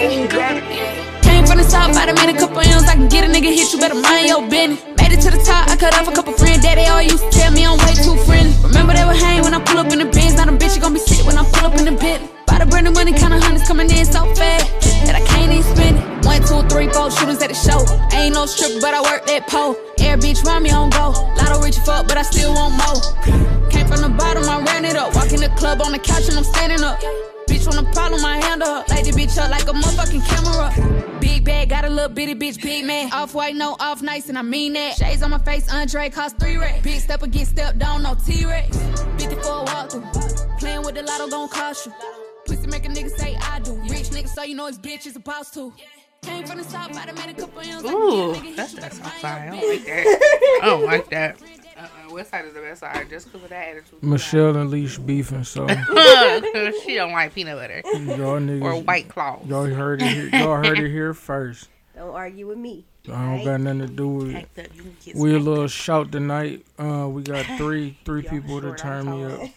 Came from the south, I done made a couple M's. I can get a nigga hit, you better mind your business. Made it to the top, I cut off a couple friends. Daddy all used to tell me I'm way too friendly. Remember they were hang when I pull up in the Benz. Now them bitch, you gon' be sick when I pull up in the pit. Buy the brand new money, kinda hundreds coming in so fast that I can't even spend it. One, two, three, four shooters at the show. Ain't no stripper, but I work that pole. Air bitch, run me on go. Lotto rich fuck, but I still want more. Came from the bottom, I ran it up. Walk in the club on the couch and I'm standing up. Bitch want a problem, I handle her. Light the bitch up like a motherfucking camera. Big bag, got a little bitty bitch, big man. Off white, no off nice, and I mean that. Shades on my face, Andre cost three racks. Big step against step down, no T-Rex. 54 walk through. Playing with the lotto gon' cost you. Pussy make a nigga say I do. Rich nigga, so you know his bitch is supposed to. Came from the south, I made a couple. Ooh, that's that's my side. I don't like that. I don't like that. Uh-uh, West Side is the best side just because of that attitude. Michelle and Leash beefing, so she don't like peanut butter y'all niggas, or white claws. y'all heard it. Here, y'all heard it here first. Don't argue with me. I don't got nothing to do with it. You can get We a smacked. little shout tonight. Uh, we got three three people to turn me up.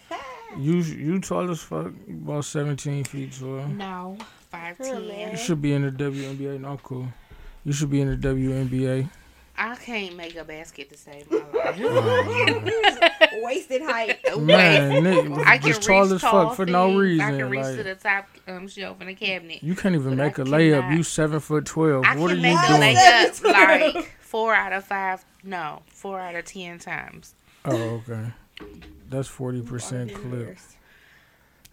You you tall as fuck, You about seventeen feet tall. No, five Huh, ten. You should be in the WNBA. No, I'm cool. You should be in the WNBA. I can't make a basket to save my life. Wasted height. Man, nigga, I can just tall reach as tall fuck for no reason. I can reach like, to the top um, shelf in the cabinet. you can't even but I make a layup. cannot. You seven foot twelve. I what are can you make a doing? layup like four out of five. No, four out of ten times. Oh, okay. That's forty percent clip.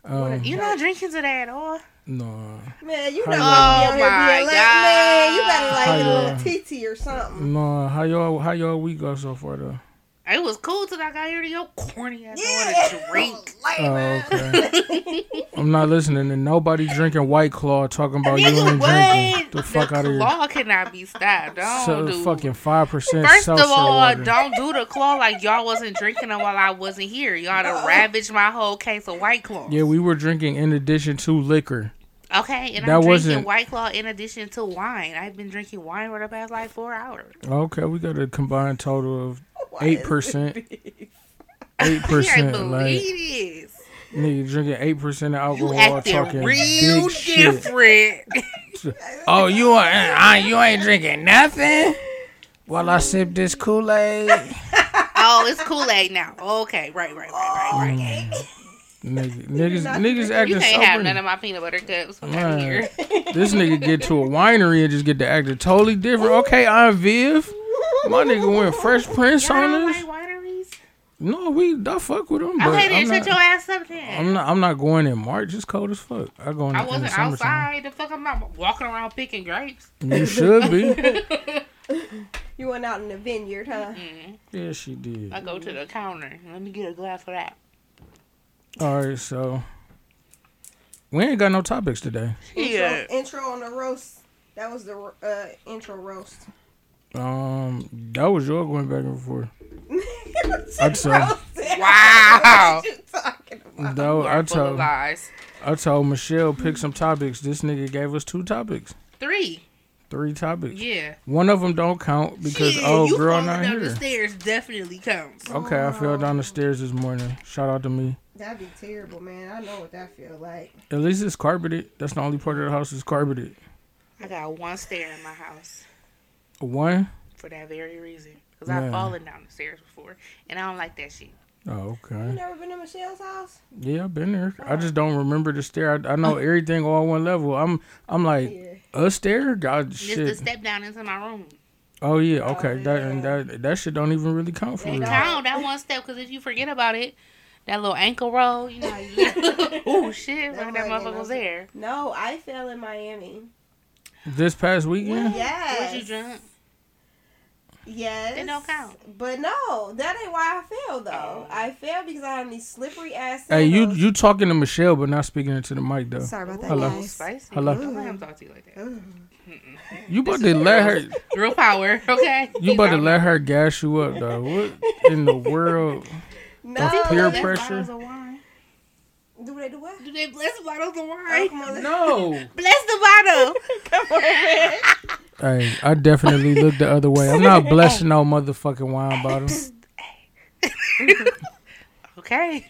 Um, You're not drinking today at all. No, Man, you How know y'all- oh out here being oh my like, man, you gotta How like get a y'all- little TT or something. no. How y'all how y'all week go so far though? It was cool till I got here to your corny ass. I Yeah. want to drink. Oh, okay. I'm not listening to nobody drinking White Claw talking about you Nigga, ain't what? drinking. The fuck out of here. claw cannot be stopped. Don't So do. fucking five percent. First of all, water. don't do the claw like y'all wasn't drinking them while I wasn't here. Y'all done ravaged my whole case of White Claw. Yeah, we were drinking in addition to liquor. Okay, and That I'm drinking wasn't- White Claw in addition to wine. I've been drinking wine for the past like four hours. Okay, we got a combined total of eight percent. Eight percent, believe like this. nigga drinking eight percent of You alcohol, acting talking real big shit. different. Oh, you are, uh, you ain't drinking nothing. While I sip this Kool Aid, oh, it's Kool Aid now. Okay, right, right, right, right, right. Nigga, niggas, not niggas You can't have none of my peanut butter cups from Man. out here. This nigga get to a winery and just get to acting totally different. Okay, I'm Viv. My nigga went Fresh Prince Y'all on don't this. like? No, we I fuck with him, but Okay, then I'm shut not, your ass up then. I'm not. I'm not going in March. It's cold as fuck. I go in, I wasn't summertime. outside. The fuck, I'm not walking around picking grapes. You should be. You went out in the vineyard, huh? yeah, she did. I go to the counter. Let me get a glass of that. All right, so we ain't got no topics today. Yeah. Intro, intro on the roast. That was the uh, intro roast. Um, that was your going back and forth. I'd say Wow. What you talking about? that, You was- are I told lies. I told Michelle pick some topics. This nigga gave us two topics, Three. three topics. Yeah. One of them don't count because Shit, oh you girl falling not down the here. stairs definitely counts. Okay, I fell down the stairs this morning. Shout out to me. That'd be terrible, man. I know what that feel like. At least it's carpeted. That's the only part of the house is carpeted. I got one stair in my house One. for that very reason. Because I've fallen down the stairs before. And I don't like that shit. Oh, okay. You never been to Michelle's house? Yeah, I've been there. I just don't remember the stair. I, I know everything all one level. I'm I'm like Yeah. a stair. God Just to shit. step down into my room. Oh yeah. Okay. Oh, That and yeah. that that shit don't even really count for They me. count that one step because if you forget about it, that little ankle roll, you know, how you oh shit, That that motherfucker was there. No, I fell in Miami. This past weekend. Yes. Was you drunk? Yes. It don't count. But no, that ain't why I fell though. Oh. I fell because I have these slippery ass. Hey, you you talking to Michelle, but not speaking into the mic though. Sorry about that, Hello. Ooh, guys. spicy. Hello. Don't let him talk to you like that. You about to let her. Girl power, okay? You about to let her gas you up though. What in the world? No. of peer Bless pressure? bottles of wine. Do they do what? Do they bless bottles of Oh, wine? come on, No. Bless the bottle. come on, man. Hey, I definitely look the other way. I'm not blessing no motherfucking wine bottles. Okay.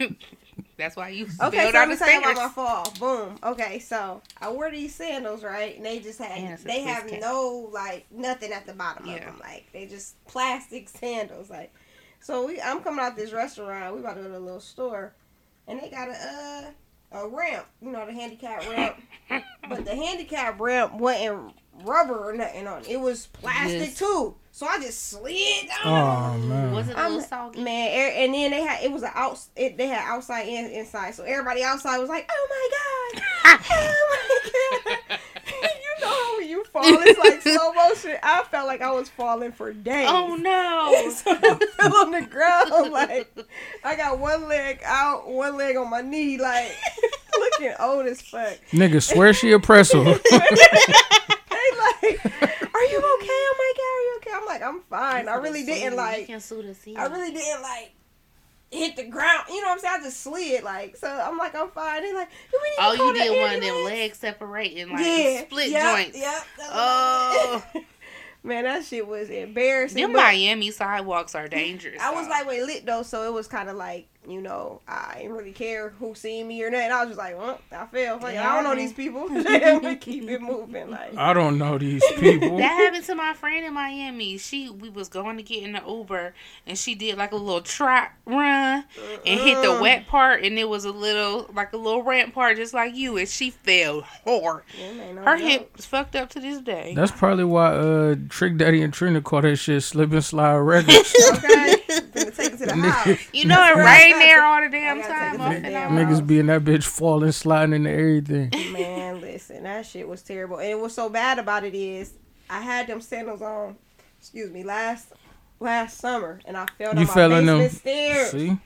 That's why you Okay, spilled so out I'm the talking about stairs. my fall. Boom. Okay, so I wore these sandals, right? And they just And had it's they have cap. no like nothing at the bottom of them. Like they just plastic sandals. Like so we I'm coming out this restaurant. We about to go to a little store, and they got a uh, a ramp. You know the handicap ramp, but the handicap ramp wasn't rubber or nothing on. it. It was plastic Yes. too. So I just slid down. Oh man. Was it a I'm- little soggy? Man, er- and then they had it was an out. It, they had outside and inside, so everybody outside was like, "Oh my god, oh my god!" you know how when you fall, it's like slow motion. I felt like I was falling for days. Oh no! so I fell on the ground like I got one leg out, one leg on my knee, like looking old as fuck. Nigga, swear she a pretzel. They like, "Are you okay? Oh my god, are you okay?" I'm like, "I'm fine." I really didn't like. can sue the city. I really didn't like hit the ground. You know what I'm saying? I just slid like so. I'm like I'm fine. They like "Do we need Oh, you did one of them legs separating, like yeah, split yep, joints. Yep. Oh. Man, that shit was embarrassing. Them Miami sidewalks are dangerous. I was though. like way lit though, so it was kind of like you know I didn't really care who seen me or nothing. I was just like, well, I feel like I don't know these people. we keep it moving like. I don't know these people. that happened to my friend in Miami. She we was going to get in the Uber and she did like a little trot run and hit the wet part and it was a little like a little ramp part just like you and she fell hard. Yeah, no Her joke. hip is fucked up to this day. That's probably why uh Trick Daddy and Trina call that shit slip and slide records. Okay, gonna take it to the house. You know it rained there all the damn time. off and the on. damn Niggas be in that bitch falling, sliding into everything. Man, listen, that shit was terrible. And what's so bad about it is I had them sandals on, excuse me, last last summer, and I fell down You my fell in basement them. stairs. See?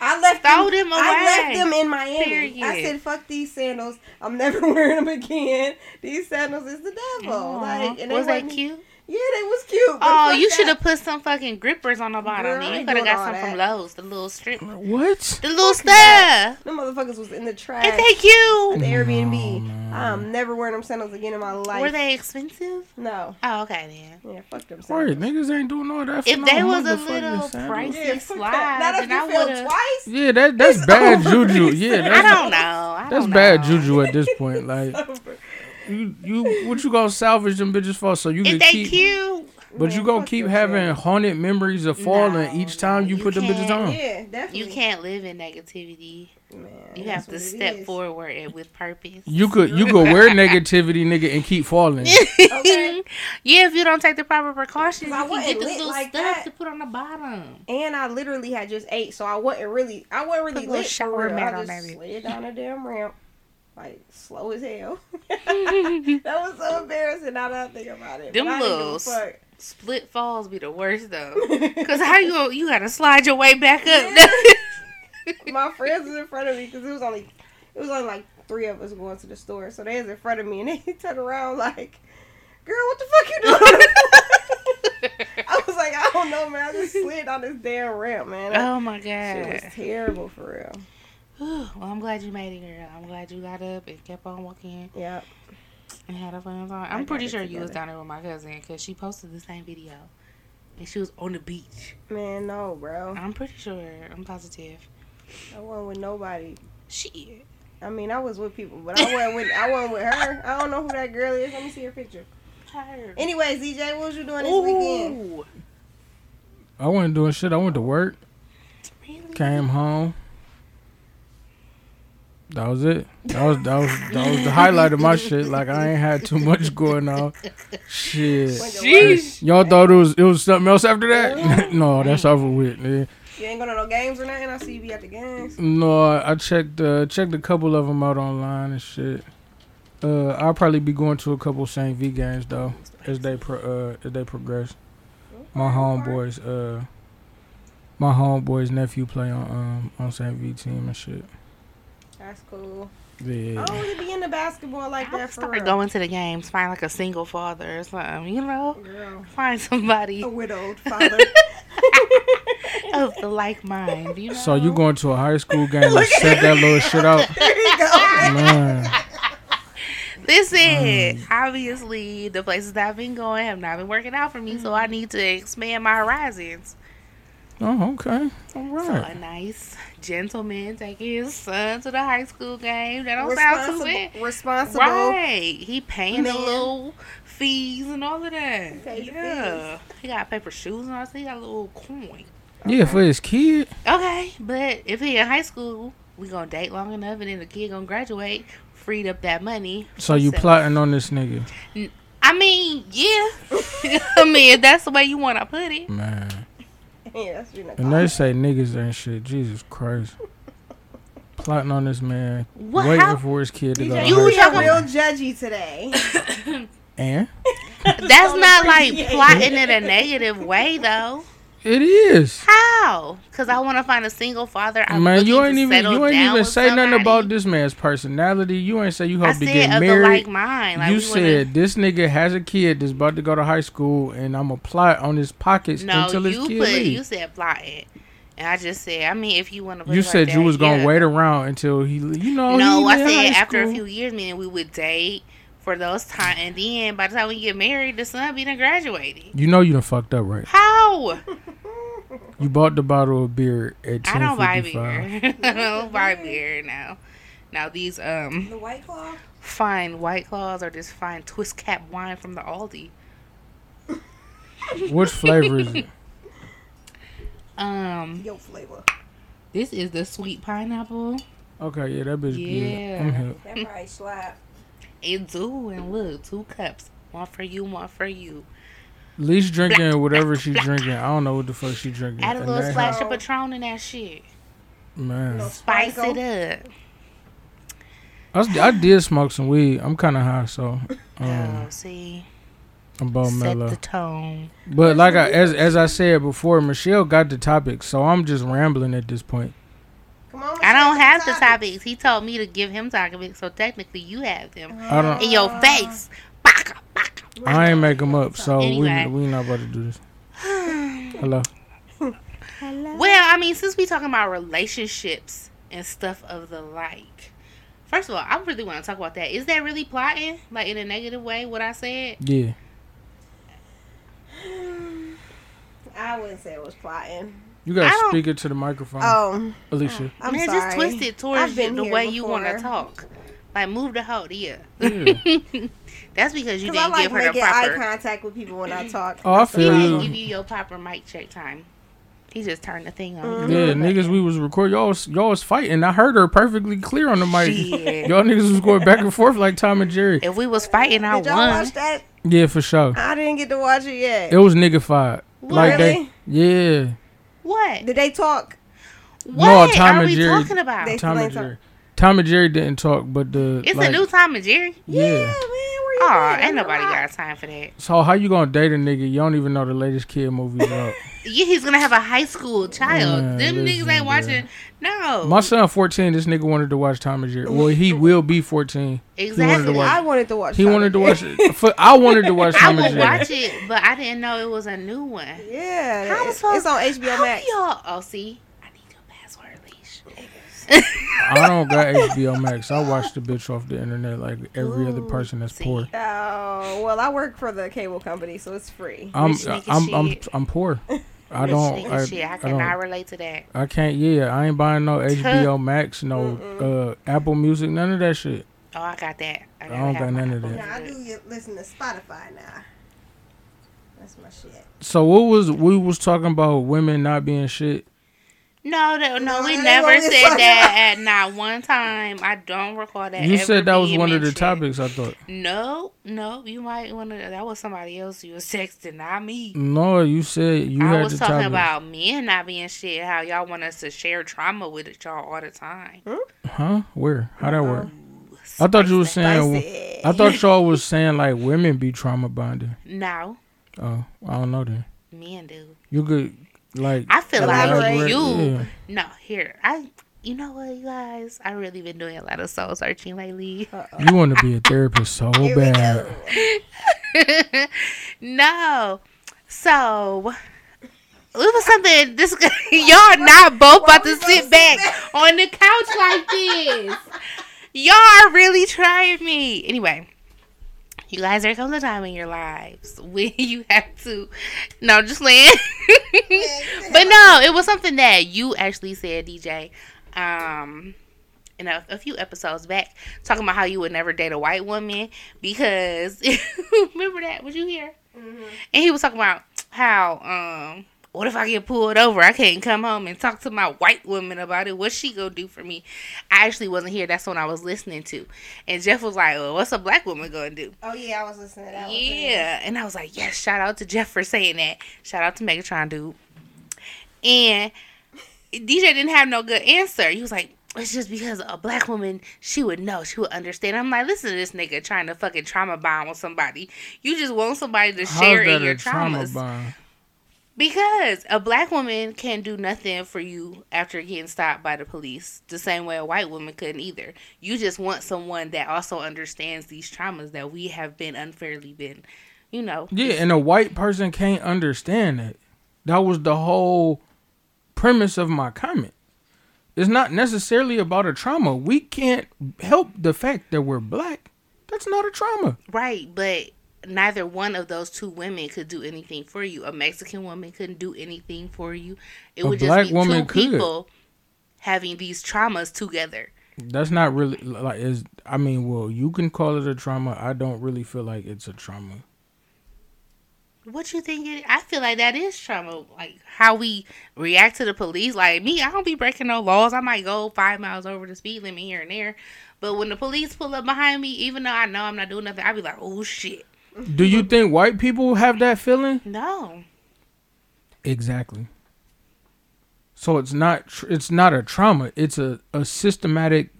I left Throw them. them I left away. them in Miami. I said, "Fuck these sandals. I'm never wearing them again. These sandals is the devil." Aw. Like, and they was that wasn't- cute? Yeah, they was cute. Oh, you should have put some fucking grippers on the bottom. Girl, you could have got all some from. Lowe's, the little strip, What? the little stuff. The motherfuckers was in the trash. Ain't they cute? at the Airbnb. Oh, man. I'm never wearing them sandals again in my life. Were they expensive? No. Oh, okay then. Yeah, fuck them Wait, sandals. niggas ain't doing all that If no they was a little pricey yeah, slide, that. not if then I you fell would've- twice. Yeah, that that's bad juju. Yeah, I that's don't know. I that's don't bad know. juju at this point. Like you, you, what you gonna salvage them bitches for? So you If can they keep, cute, but you Man, gonna keep having sandals. haunted memories of falling No, each time you you put the bitches on. Yeah, definitely. you can't live in negativity. Man, You have to step is. forward and with purpose. You could you could wear negativity, nigga, and keep falling. Okay. yeah, if you don't take the proper precautions, you I can wasn't get this lit little like stuff that. to put on the bottom. And I literally had just ate, so I wasn't really, I wasn't really Put a little lit shower for real. mat I on just that slid down a damn ramp, like slow as hell. that was so embarrassing. Now that I think about it, Them But I didn't give a little. Split falls be the worst though, cause how you gonna- you gotta slide your way back up. my friends was in front of me because it was only it was only like three of us going to the store, so they was in front of me and they turned around like, "Girl, what the fuck you doing?" I was like, "I don't know, man. I just slid on this damn ramp, man. Oh my god, it was terrible for real." well, I'm glad you made it, girl. I'm glad you got up and kept on walking Yeah, and had a fun time. I I'm got pretty it sure you was down there with my cousin because she posted the same video. And she was on the beach. man, no, bro. I'm pretty sure. I'm positive. I wasn't with nobody. She. I mean, I was with people, but I wasn't with I wasn't with her. I don't know who that girl is. Let me see her picture. Her. Anyways, DJ, what was you doing this weekend? I wasn't doing shit. I went to work, Really? came home. That was it. That was that was that was the highlight of my shit. Like I ain't had too much going on. Shit. Went to work. Jeez. Y'all thought it was it was something else after that? no, that's over with. Man. You ain't going to no games or nothing. I see you be at the games. No, I I checked uh, checked a couple of them out online and shit. Uh, I'll probably be going to a couple St. V games though as they pro, uh, as they progress. My homeboys, uh, my homeboy's nephew play on um on St. V team and shit. That's cool. Yeah. I don't really be into basketball like I that for start real. going to the games, find like a single father or something, you know? Girl, Find somebody a widowed father. of the like mind, you know? So you going to a high school game and set that little shit out, there you man? Listen, Mm. obviously the places that I've been going have not been working out for me, so I need to expand my horizons. Oh, okay. All right. So a nice gentleman taking his son to the high school game. That don't sound too bad. Responsible. Responsible. Right. He paying the little fees and all of that. Pay the yeah. He got paper shoes and all that. He got a little coin. Yeah, for his kid. Okay, but if he in high school, we gonna date long enough and then the kid gonna graduate, freed up that money. So you himself. plotting on this nigga, I mean, yeah. I mean, if that's the way you want to put it. man. Yeah, that's what And they say niggas ain't shit. Jesus Christ. Plotting on this man, What? waiting How, for his kid to go. DJ, to You high you are real judgy today. And that's Don't like plotting in a negative way, though. It is. How? Because I want to find a single father. I'm man, you ain't even you ain't even say nothing about this man's personality. You ain't say you I hope to get married. like mind. Like you said this nigga has a kid that's about to go to high school, and I'm gonna plot on his pockets wanna, no, until his you kid put leave. you said plotting, and I just said. I mean, if you want to, You said you was gonna wait around until he, you know. No, I said after a few years, meaning we would date for those time, and then by the time we get married, the son be done graduated. You know you done fucked up, right? How? You bought the bottle of beer at I don't buy beer. I don't buy beer now. Now these um The White Claw? fine white claws or this fine twist cap wine from the Aldi. Which flavor is it? Um, Yo flavor. this is the sweet pineapple. Okay, yeah, that bitch Yeah. good. I'm. That probably slap. It do and look, two cups, one for you, one for you. Least drinking whatever she drinking. I don't know what the fuck she drinking. Add a And little that- splash of how- Patron in that shit. Man, No Spice it up. I, was- I did smoke some weed. I'm kind of high, so um, oh, see, I'm about set mellow. the tone. But like I, as as I said before, Michelle got the topic, so I'm just rambling at this point. Come on, I don't Michelle, have the topic. topics. He told me to give him topics, so technically you have them I don't. in your face. Baka, baka. I ain't make them up, so Anyway. we we not about to do this. Hello. Hello. Well, I mean, since we talking about relationships and stuff of the like, first of all, I really want to talk about that. Is that really plotting, like in a negative way? What I said? Yeah. I wouldn't say it was plotting. You gotta speak it to the microphone, Oh, Alicia. I'm Man, sorry. just twist it towards I've the here way you want to talk. Like move the hoe to you. Yeah. That's because you didn't like give her the making eye contact with people when I talk. Oh, I That's feel He you. didn't give you your proper mic check time. He just turned the thing on. Mhm. Yeah, niggas, we was recording. Y'all was, y'all was fighting. I heard her perfectly clear on the mic. Shit. Y'all niggas was going back and forth like Tom and Jerry. If we was fighting, I Did y'all won. watch that? Yeah, for sure. I didn't get to watch it yet. It was niggified. Like Really? they, yeah. What? Did they talk? What Tom are and we Jerry- talking about? They- Tom and Jerry. Tom and Jerry didn't talk, but the it's like, a new Tom and Jerry. yeah. man. Where you Oh, ain't nobody got time for that. So how you gonna date a nigga? You don't even know the latest kid movies out. Yeah, he's gonna have a high school child. Man, Them niggas ain't bruh. watching. No, My son, fourteen. This nigga wanted to watch Tom and Jerry. Well, he will be fourteen. exactly. to watch- I wanted to watch. He Tom wanted to watch it. For, I wanted to watch I Tom and would Jerry. watch it, but I didn't know it was a new one. Yeah, How it's, supposed- it's on HBO How Max. y'all? Oh, see, I need your password, leash. I don't got HBO Max. I watch the bitch off the internet like every other person that's see. poor. Oh well, I work for the cable company, so it's free. I'm Rich nigga I'm I'm. I'm poor. I don't nigga I, shit. I I cannot don't relate to that. I can't yeah, I ain't buying no HBO Max, no uh Apple Music, none of that shit. Oh, I got that. I, gotta don't got my none of that. Now I do you listen to Spotify now. That's my shit. So what was we was talking about women not being shit? No, no, no, No, we never said talking that at not one time. I don't recall that. You ever said that was being one of the topics I thought. No, no, you might want to. That was somebody else you was texting, not me. No, you said you I had was the talking topic. about men not being shit. How y'all want us to share trauma with each y'all all the time. Huh? Where? How that work? Ooh, I thought you was spice saying Spicy. I thought y'all was saying like women be trauma bonded. that. No, Oh, I don't know then. men do. You could like I feel like you. Yeah. No, here I. You know what, you guys? I really been doing a lot of soul searching lately. You want to be a therapist so bad. no. So it was something this y'all not both about to sit back on the couch like this. Y'all are really trying me. Anyway, you guys there comes a time in your lives when you have to no just land. but no, it was something that you actually said, DJ. Um, in a, a few episodes back, talking about how you would never date a white woman because remember that? Was you here? Mm-hmm. And he was talking about how um. What if I get pulled over? I can't come home and talk to my white woman about it. What's she gonna do for me? I actually wasn't here. That's when I was listening to, and Jeff was like, "Well, what's a black woman gonna do?" Oh yeah, I was listening to that. one. Yeah, and I was like, yes, shout out to Jeff for saying that. Shout out to Megatron, dude. And DJ didn't have no good answer. He was like, it's just because a black woman, she would know, she would understand. I'm like, listen to this nigga trying to fucking trauma bond with somebody. You just want somebody to How's share in your a trauma traumas. bond? Because a black woman can't do nothing for you after getting stopped by the police, the same way a white woman couldn't either. You just want someone that also understands these traumas that we have been unfairly been, you know. Yeah, and a white person can't understand that. That was the whole premise of my comment. It's not necessarily about a trauma. We can't help the fact that we're black. That's not a trauma. Right, but neither one of those two women could do anything for you. A Mexican woman couldn't do anything for you. It A would just be woman two could. people having these traumas together. That's not really like is I mean, well, you can call it a trauma. I don't really feel like it's a trauma. What you think? It, I feel like that is trauma. Like how we react to the police. Like me, I don't be breaking no laws. I might go five miles over the speed limit here and there, but when the police pull up behind me, even though I know I'm not doing nothing, I be like, oh shit, Do you think white people have that feeling? no. Exactly. So it's not tr- it's not a trauma. It's a, a systematic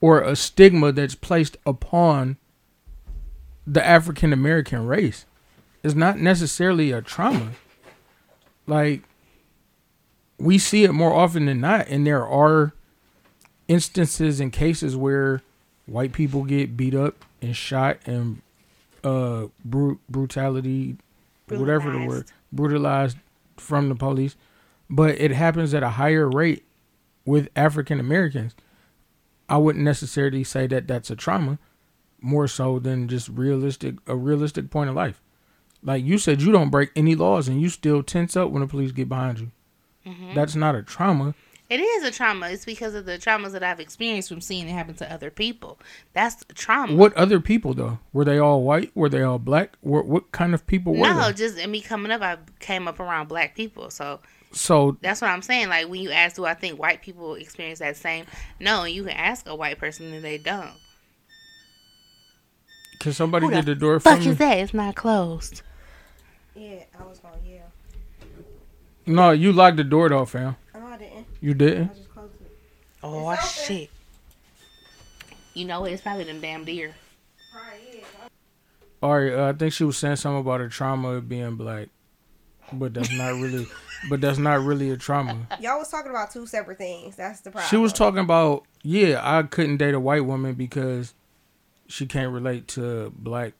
or a stigma that's placed upon the African American race. It's not necessarily a trauma. Like we see it more often than not, and there are instances and cases where white people get beat up and shot and uh bru- brutality whatever the word Brutalized. brutalized from the police. But it happens at a higher rate with african americans. I wouldn't necessarily say that that's a trauma more so than just realistic a realistic point of life. Like you said you don't break any laws and you still tense up when the police get behind you. Mm-hmm. that's not a trauma It is a trauma. It's because of the traumas that I've experienced from seeing it happen to other people. That's the trauma. what other people though were they all white were they all black what, what kind of people were No, they just in me coming up, I came up around black people. So so that's what I'm saying. Like when you ask, do I think white people experience that same? No, you can ask a white person and they don't. can somebody Who get the the door for Fuck me is that? It's not closed. Yeah, I was going. Yeah, no you locked the door though fam no, I didn't. You didn't I just closed it. Oh It's open. shit! You know? It's probably them damn deer. All right, uh, I think she was saying something about a trauma of being black, but that's not really, but that's not really a trauma. Y'all was talking about two separate things. That's the problem. She was talking about, yeah, I couldn't date a white woman because she can't relate to black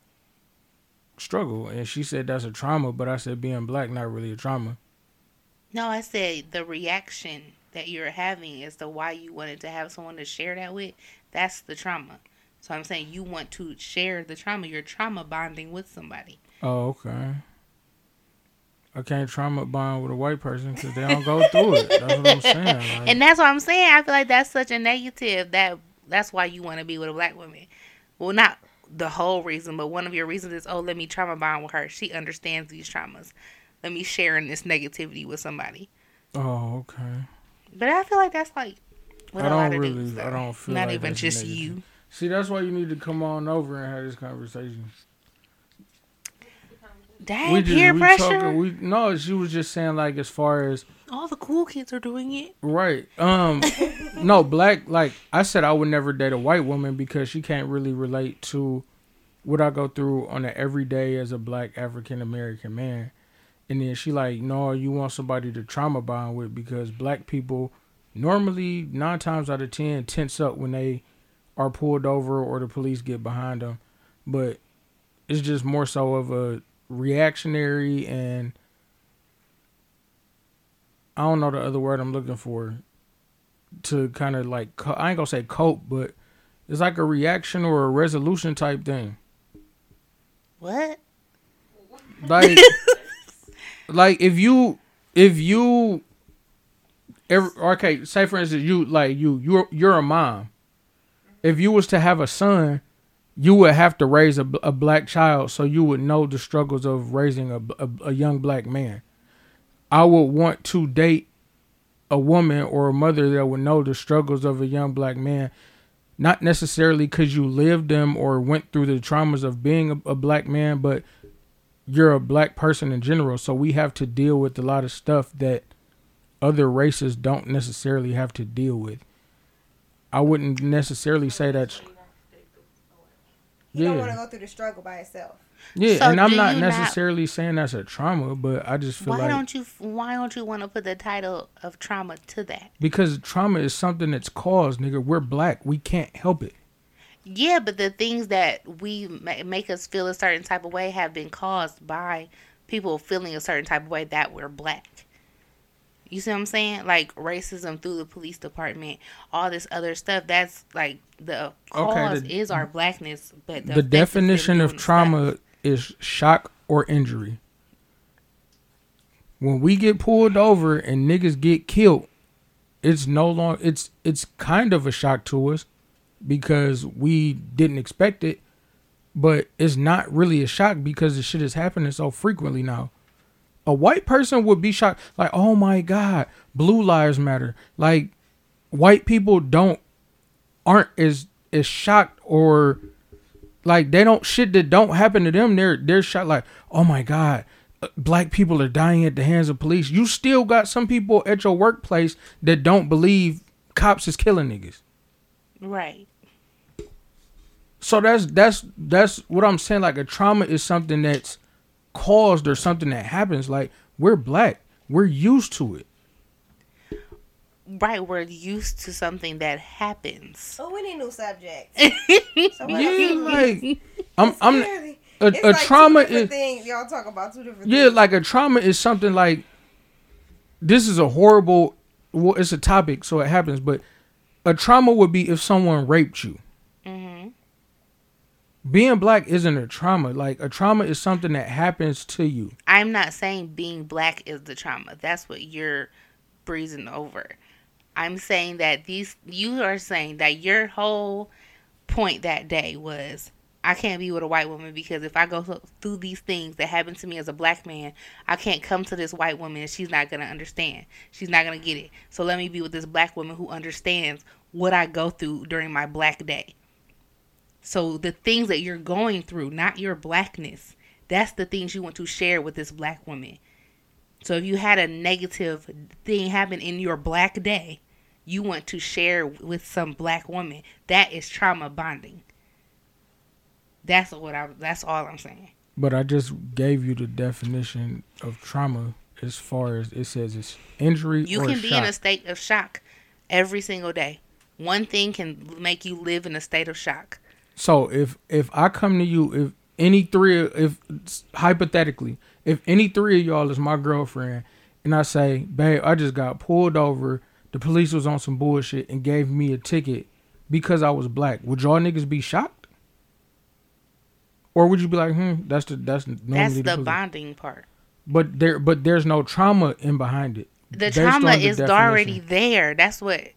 struggle, and she said that's a trauma. But I said being black not really a trauma. No, I said the reaction that you're having as to why you wanted to have someone to share that with. That's the trauma. So I'm saying you want to share the trauma. You're trauma bonding with somebody. Oh, okay. I can't trauma bond with a white person because they don't go through it. That's what I'm saying. Like, And that's what I'm saying. I feel like that's such a negative that that's why you want to be with a black woman. Well, not the whole reason, but one of your reasons is, oh, let me trauma bond with her. She understands these traumas. Let me share in this negativity with somebody. oh, okay. But I feel like that's like with I a lot of really- dudes. I don't feel not like even just negative. you. See, that's why you need to come on over and have this conversation. Dang, we just peer we pressure. talking. We no, she was just saying like as far as All the cool kids are doing it. right. Um, no black. Like I said, I would never date a white woman because she can't really relate to what I go through on an everyday as a black African American man. And then she like, no, you want somebody to trauma bond with because black people normally nine times out of ten tense up when they are pulled over or the police get behind them, but it's just more so of a reactionary and I don't know the other word I'm looking for to kind of like I ain't gonna say cope, but it's like a reaction or a resolution type thing. What? Like, like if you if you ever okay, say for instance, you like you you're you're a mom. If you was to have a son, you would have to raise a, a black child, so you would know the struggles of raising a a young black man. I would want to date a woman or a mother that would know the struggles of a young black man, not necessarily because you lived them or went through the traumas of being a, a black man, but you're a black person in general. So we have to deal with a lot of stuff that other races don't necessarily have to deal with. I wouldn't necessarily say that's He don't want to go through the struggle by itself. yeah, So and I'm not you not- necessarily saying that's a trauma, but I just feel Why like don't you? Why don't you want to put the title of trauma to that? because trauma is something that's caused, nigga. We're black. We can't help it. Yeah, but the things that we make us feel a certain type of way have been caused by people feeling a certain type of way that we're black. You see what I'm saying? Like racism through the police department, all this other stuff. That's like the Okay, cause the- is our blackness. But The, them definition of trauma stuff. is shock or injury. When we get pulled over and niggas get killed, it's no longer it's it's kind of a shock to us because we didn't expect it, but it's not really a shock because the shit is happening so frequently now. A white person would be shocked, like, oh my god, blue lives matter. Like, white people don't aren't as as shocked or like they don't shit that don't happen to them. They're they're shocked, like, oh my god, uh, black people are dying at the hands of police. You still got some people at your workplace that don't believe cops is killing niggas. Right. So that's that's that's what I'm saying. Like a trauma is something that's caused or something that happens. Like we're black, we're used to it. Right, we're used to something that happens. Oh, we need new subjects. So Yeah, else? like I'm I'm Clearly, a, it's a like trauma two is things y'all talk about two different yeah, things. like a trauma is something like this is a horrible. Well, it's a topic, so it happens. But a trauma would be if someone raped you. hmm Being black isn't a trauma. Like a trauma is something that happens to you. I'm not saying being black is the trauma. That's what you're breezing over. I'm saying that these you are saying that your whole point that day was I can't be with a white woman because if I go through these things that happen to me as a black man, I can't come to this white woman and she's not going to understand. She's not going to get it. So let me be with this black woman who understands what I go through during my black day. So the things that you're going through, not your blackness, that's the things you want to share with this black woman. So if you had a negative thing happen in your black day, you want to share with some black woman. That is trauma bonding. That's what I. That's all I'm saying. But I just gave you the definition of trauma as far as it says it's injury You or can be shock. in a state of shock every single day. One thing can make you live in a state of shock. So if if I come to you, if any three, if hypothetically, if any three of y'all is my girlfriend, and I say, babe, I just got pulled over, the police was on some bullshit and gave me a ticket because I was black, would y'all niggas be shocked? Or would you be like, hmm, that's the that's normally That's the the bonding part. But there, but there's no trauma in behind it. The based trauma the is definition. already there. That's what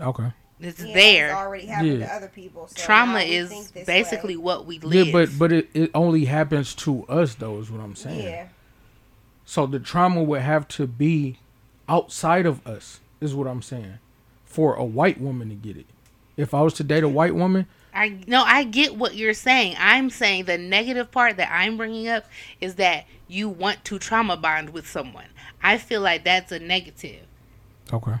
Okay. it's Yeah, It's there. already happened Yeah. to other people. So Trauma is basically way. what we live. Yeah, but but it, it only happens to us though, is what I'm saying. yeah. So the trauma would have to be outside of us, is what I'm saying, for a white woman to get it. If I was to date a white woman, I no, I get what you're saying. I'm saying the negative part that I'm bringing up is that you want to trauma bond with someone. I feel like that's a negative. okay,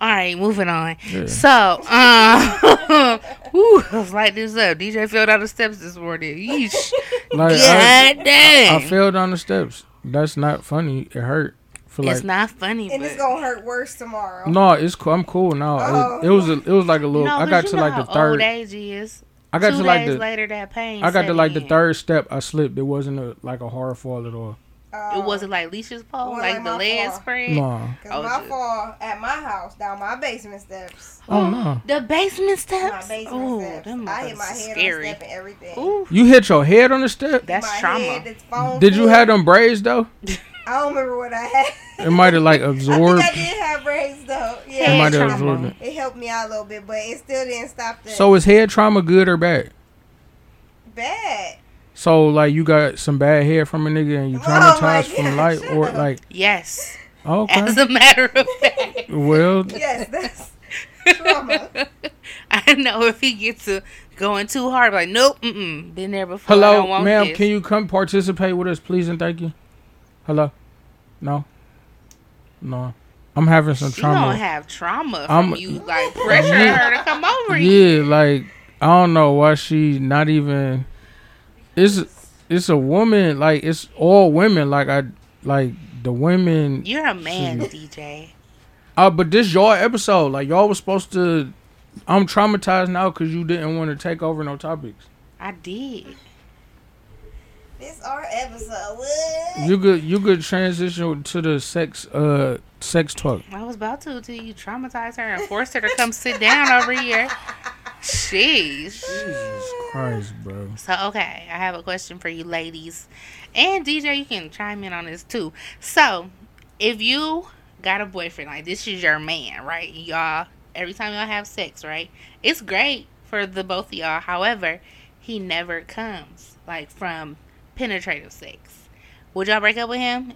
All right, moving on. Yeah. So, um, whew, let's light this up. DJ fell down the steps this morning. Yeesh. like I, God dang. I fell down the steps. That's not funny. It hurt. For like it's not funny, And but it's gonna hurt worse tomorrow. no, it's cool. I'm cool now. Oh. It, it was a, it was like a little. no, I 'cause got you to know like how the third. Old age is. I got Two to like days the. later, that pain. I got to like the third step. I slipped. It wasn't a like a hard fall at all. Uh, It wasn't like Leisha's fall, like like the my leg fall. spread. No. Cause Oh, my just- fall at my house down my basement steps. Oh no. The basement My steps. basement Ooh, steps. them I hit my head scary. on step and everything. Ooh, You hit your head on the step. that's my trauma. Head, phone Did you have them braids though? I don't remember what I had. It might have like I absorbed. think I did have braids though. It Yeah, might have trauma. absorbed it. it helped me out a little bit, but it still didn't stop the So is head trauma good or bad? bad. So like you got some bad hair from a nigga and you Oh traumatized from God, life, or like Yes. okay, As a matter of fact. well, Yes, that's trauma. I know if he gets to going too hard, like, nope, mm-mm, been there before. I don't hello, want ma'am, this. can you come participate with us, please and thank you? Hello, no, no, I'm having some trauma. She trauma. don't have trauma I'm- from you, like, pressuring her to come over here. Yeah, like I don't know why she not even. It's it's a woman like it's all women like I like the women. You're a man, Shoot. DJ. Uh, but this y'all episode like y'all was supposed to. I'm traumatized now because you didn't want to take over no topics. I did. This our episode. What? You could you could transition to the sex uh sex talk. I was about to till you traumatized her and forced her to come sit down over here. Jeez. Jesus Christ, bro. So okay, I have a question for you ladies. And DJ, you can chime in on this too. So, if you got a boyfriend, like this is your man, right? Y'all every time y'all have sex, right? It's great for the both of y'all. However, he never comes like from penetrative sex. Would y'all break up with him?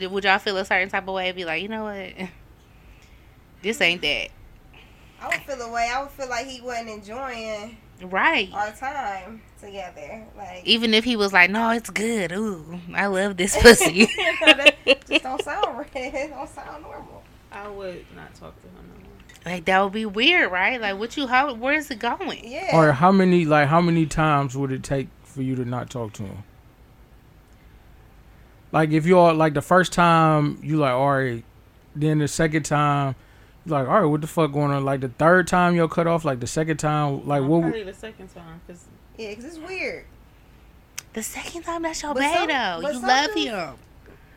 Would y'all feel a certain type of way and be like, you know what? This ain't that. I would feel a way. I would feel like he wasn't enjoying Right. our time together. Like Even if he was like, no, it's good. Ooh, I love this pussy. that just don't sound right. It don't sound normal. I would not talk to him no more. Like that would be weird, right? Like what you how where is it going? Yeah. Or how many like how many times would it take for you to not talk to him? Like if you're like the first time you like all right, then the second time you're like all right, what the fuck going on? Like the third time you'll cut off, like the second time, like No, what? Probably the second time, cause yeah, because it's weird. The second time that's your But bae though. You love dudes- him.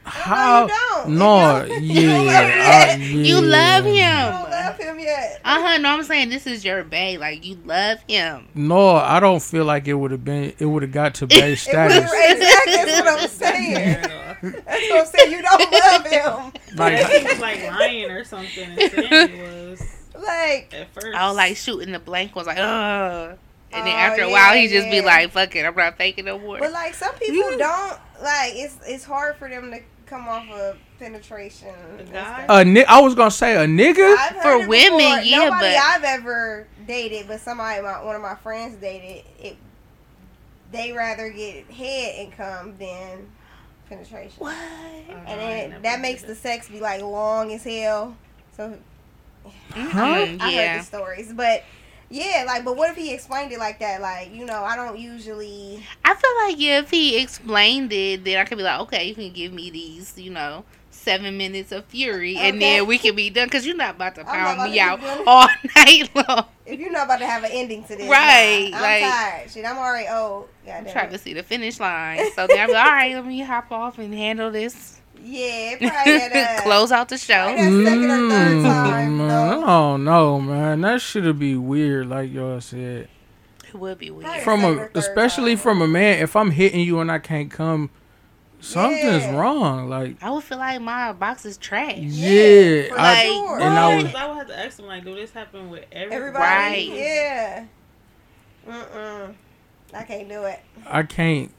How? No, you don't. No, You don't. yeah, uh, You love yeah. I don't him. love him yet. Uh huh. No, I'm saying this is your bae. Like you love him. No, I don't feel like it would have been. It would have got to base It was- status. exactly. That's what I'm saying. Fair enough. That's what I'm saying. You don't love him. Like, Like he was like lying or something and saying he was Like, at first. Oh, like shooting the blank was like, ugh. And then Oh, after a yeah, while, he just be like, "Fuck it, I'm not faking no more." but like some people don't like. It's it's hard for them to come off of penetration. A and guy? stuff. a ni- I was gonna say a nigga. For women, before. yeah, Nobody but- I've ever dated, but somebody, my, one of my friends dated. It, they rather get head and come than penetration, what? Oh, and I ain't then never that makes the sex be like long as hell. So. Huh? I heard Yeah. the stories, but yeah, like, but what if he explained it like that? Like, you know, I don't usually. I feel like yeah, if he explained it, then I could be like, okay, you can give me these, you know, seven minutes of fury, and then we can be done. Cause you're not about to pound about me to out be all night long. If you're not about to have an ending to this, Right, nah, I'm like- tired. Shit, I'm already old. I'm Goddamn. trying to see the finish line. So then I'm like, all right, let me hop off and handle this. Yeah, probably at, uh, Close out the show. That second third time, Mm, man, no. I don't know, man. That should be weird, like y'all said. It would be weird. Right. From a, especially time. from a man. If I'm hitting you and I can't come, something's Yeah. wrong. Like, I would feel like my box is trash. yeah, for I, sure. and I What? was, I would have to ask him like, do this happen with everybody? Everybody, Right. yeah. Mm-mm. I can't do it. I can't.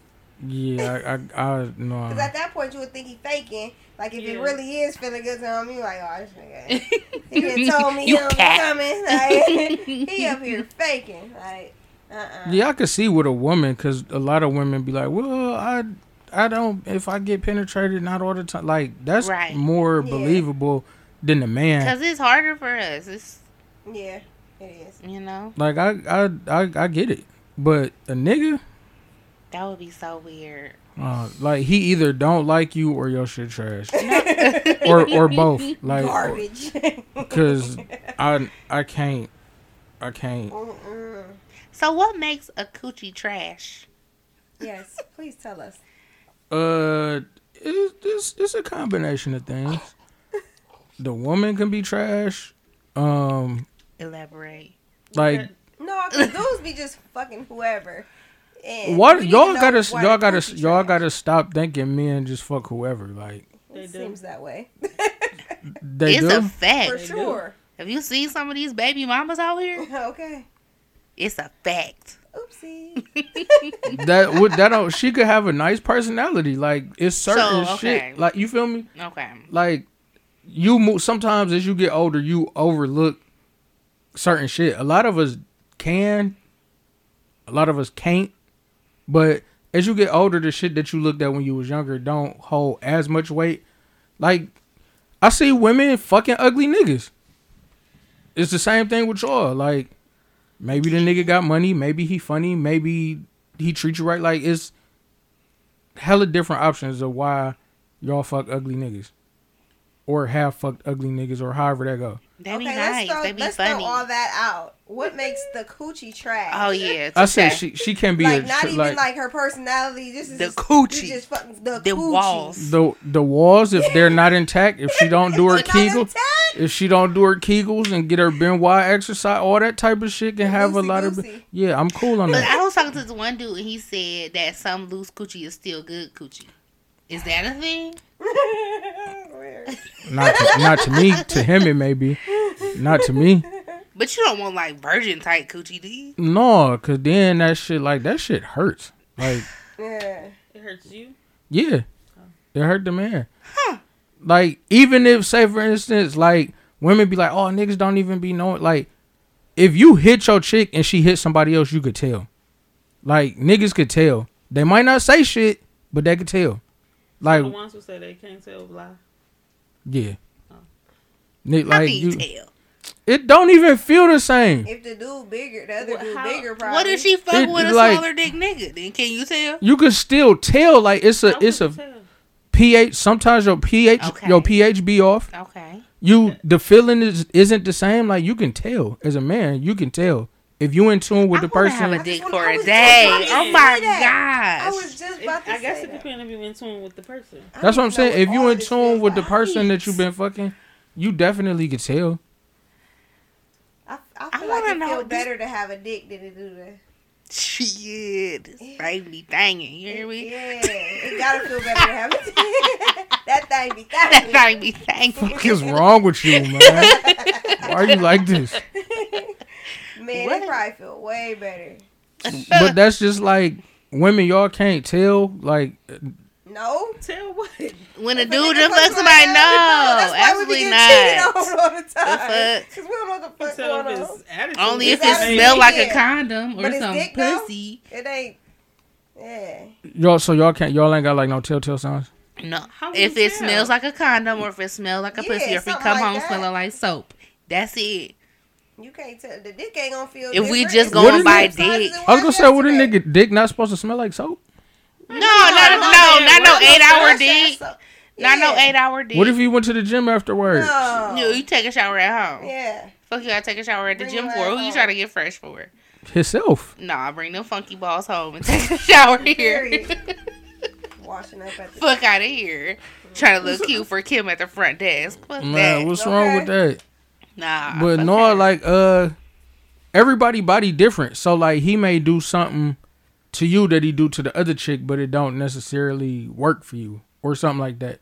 Yeah, I, I, I no. Because at that point, you would think he faking. Like, if it really is feeling good to him, you like, oh, this nigga. He done told me You he was cat. coming. Like, he up here faking. Like, uh-uh. Yeah, I could see with a woman because a lot of women be like, "Well, I, I don't. If I get penetrated, not all the time. Like that's Right. more Yeah. believable than the man. Because it's harder for us. It's, Yeah, it is. you know, Like I, I, I, I get it, but a nigga, that would be so weird. uh, like he either don't like you or your shit trash, or or both. Like, Garbage. because I, I can't, I can't. Mm-mm. So what makes a coochie trash? Yes, please tell us. Uh, it's it's, it's a combination of things. The woman can be trash. Um, Elaborate. like No, because dudes be just fucking whoever. And what y'all gotta y'all gotta y'all trash. gotta stop thinking men just fuck whoever. Like It seems that way. They it's do. a fact. For sure. Have you seen some of these baby mamas out here? Okay. It's a fact. Oopsie. that would that don't. She could have a nice personality. Like it's certain So, okay. shit. Like you feel me? Okay. Like you move. Sometimes as you get older, you overlook certain shit. A lot of us can. A lot of us can't. But as you get older, the shit that you looked at when you was younger don't hold as much weight. Like I see women fucking ugly niggas. It's the same thing with y'all. Like maybe the nigga got money, maybe he funny, maybe he treat you right. Like it's hella different options of why y'all fuck ugly niggas. Or have fucked ugly niggas or however that go. They be okay, nice. let's throw, they be let's funny. throw all that out. What makes the coochie trash? Oh yeah. I it's said she she can be like a not tr- even like, like, her personality. This is The just, coochie. Just fucking the, The coochie. walls. the the walls if they're not intact, if she don't do her kegels, if she don't do her kegels and get her Benoit exercise, all that type of shit can have a lot of yeah. I'm cool on But that. I was talking to this one dude and he said that some loose coochie is still good coochie. Is that a thing? Weird. Not to, not to me. To him, it may be. Not to me. But you don't want like virgin type coochie, do you? No, cause then that shit like that shit hurts. Like yeah. It hurts you. yeah, it hurt the man. Like even if say for instance like women be like, oh niggas don't even be knowing like if you hit your chick and she hit somebody else, you could tell. Like niggas could tell. They might not say shit, but they could tell. Like the ones who say they can't tell lie. Yeah. Oh. Nick, How like you, you, tell? it don't even feel the same. If the dude bigger, the other What- dude how- bigger. Probably. What if she fuck It- with a like- smaller dick nigga? Then can you tell? You can still tell like it's a it's a tell? pH. Sometimes your pH Okay. your pH be off. Okay. You the feeling is isn't the same. Like you can tell as a man, you can tell if you in tune with I the person. have a I dick for wanna- I a was just day. Oh my that. I was just about to I guess say it depends if you're in tune with the person. I That's what I'm saying. If you in tune with the like. person that you've been fucking, you definitely could tell. I, I I like wanna it know feel better to have a dick than to do that. Shit. This thing be thangin'. You hear me? Yeah, it gotta feel better to have a dick. that thing be That thangin'. thing be thangin'. What is wrong with you, man? Why are you like this? Man, What? it probably feel way better. But that's just like women. Y'all can't tell. Like No. Tell what? When a dude nigga just fuck fuck somebody, no. That's why we Absolutely be not. on all the time. fuck? Cause we don't know what the fuck Tell going on. it's attitude. Only if it attitude. smell like a condom or But it's some dick, though? pussy. It ain't. Yeah. y'all, so y'all can't. Y'all ain't got like no telltale signs. No. If it tell? smells like a condom or if it smells like a Yeah, pussy or if he something come like home that. smelling like soap. That's it. You can't tell. The dick ain't gonna feel. Good. If we just It's going the by same size as dick. I was gonna say, what a nigga dick not supposed to smell like soap? No, not no, no, not no eight hour dick. So- Not no eight hour dick. What if you went to the gym afterwards? No. you, you take a shower at home? Yeah. Fuck you gotta take a shower at the Bring gym for? ass Who you home. trying to get fresh for? Himself. Nah, bring them funky balls home and take a shower here. Washing up at the. Fuck out of here. Trying to look cute for Kim at the front desk. Fuck Man, that. what's wrong with that? Nah. But fuck no, like uh, everybody body different. So like he may do something to you that he do to the other chick, but it don't necessarily work for you or something like that.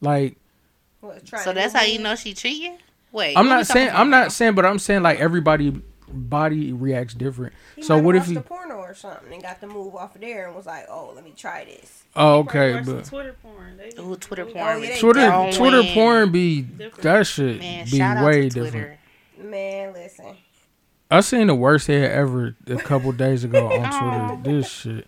Like What, So that's how you know she cheating? Wait. I'm not saying I'm now? not saying, but I'm saying like everybody body reacts different. He so might what if watched he? the porno or something and got the move off of there and was like, "Oh, let me try this." Oh, okay, but Twitter porn. They, Ooh, Twitter porn. Oh, yeah, they Twitter Going. Twitter porn be Different. that shit Man, be way different. Man, listen. I seen the worst head ever a couple days ago on Twitter. This shit.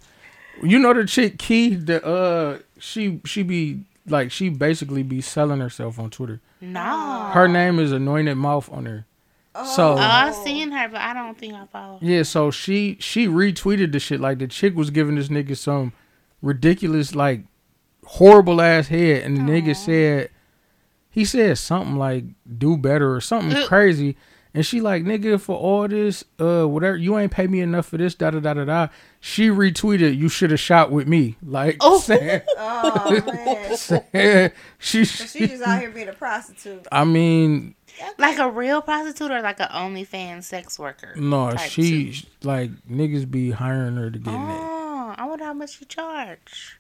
You know the chick Key, the uh she she be like she basically be selling herself on Twitter. No. Her name is Anointed Mouth on there. Oh, So- Oh, I've seen her, but I don't think I follow. her. Yeah, so she she retweeted the shit like the chick was giving this nigga some ridiculous like horrible ass head and the nigga said he said something like do better or something Ugh. crazy and she like nigga for all this uh whatever you ain't pay me enough for this da da da da da she retweeted you should have shot with me like Oh. saying, Oh man. saying she, So she just out here being a prostitute. I mean Like a real prostitute or like a OnlyFans sex worker? no she like niggas be hiring her to get Oh, I wonder how much she charge.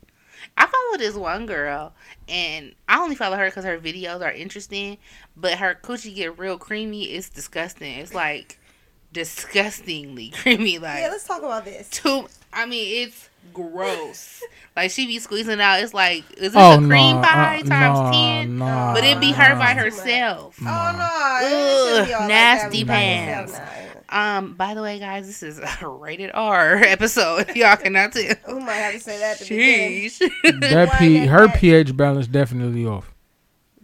I follow this one girl, and I only follow her because her videos are interesting. But her coochie get real creamy. It's disgusting. It's like disgustingly creamy. Like Yeah, let's talk about this. too. I mean, it's gross. like she be squeezing out. It's like is this Oh a cream no, pie uh, times nah, ten? nah, But it'd be her by nah. herself. Oh no! Ugh, it shouldn't be all like nasty by pants. Um. By the way, guys, this is a rated R episode. If y'all cannot tell. Who might have to say that at the beginning? Sheesh. That P, her pH balance definitely off.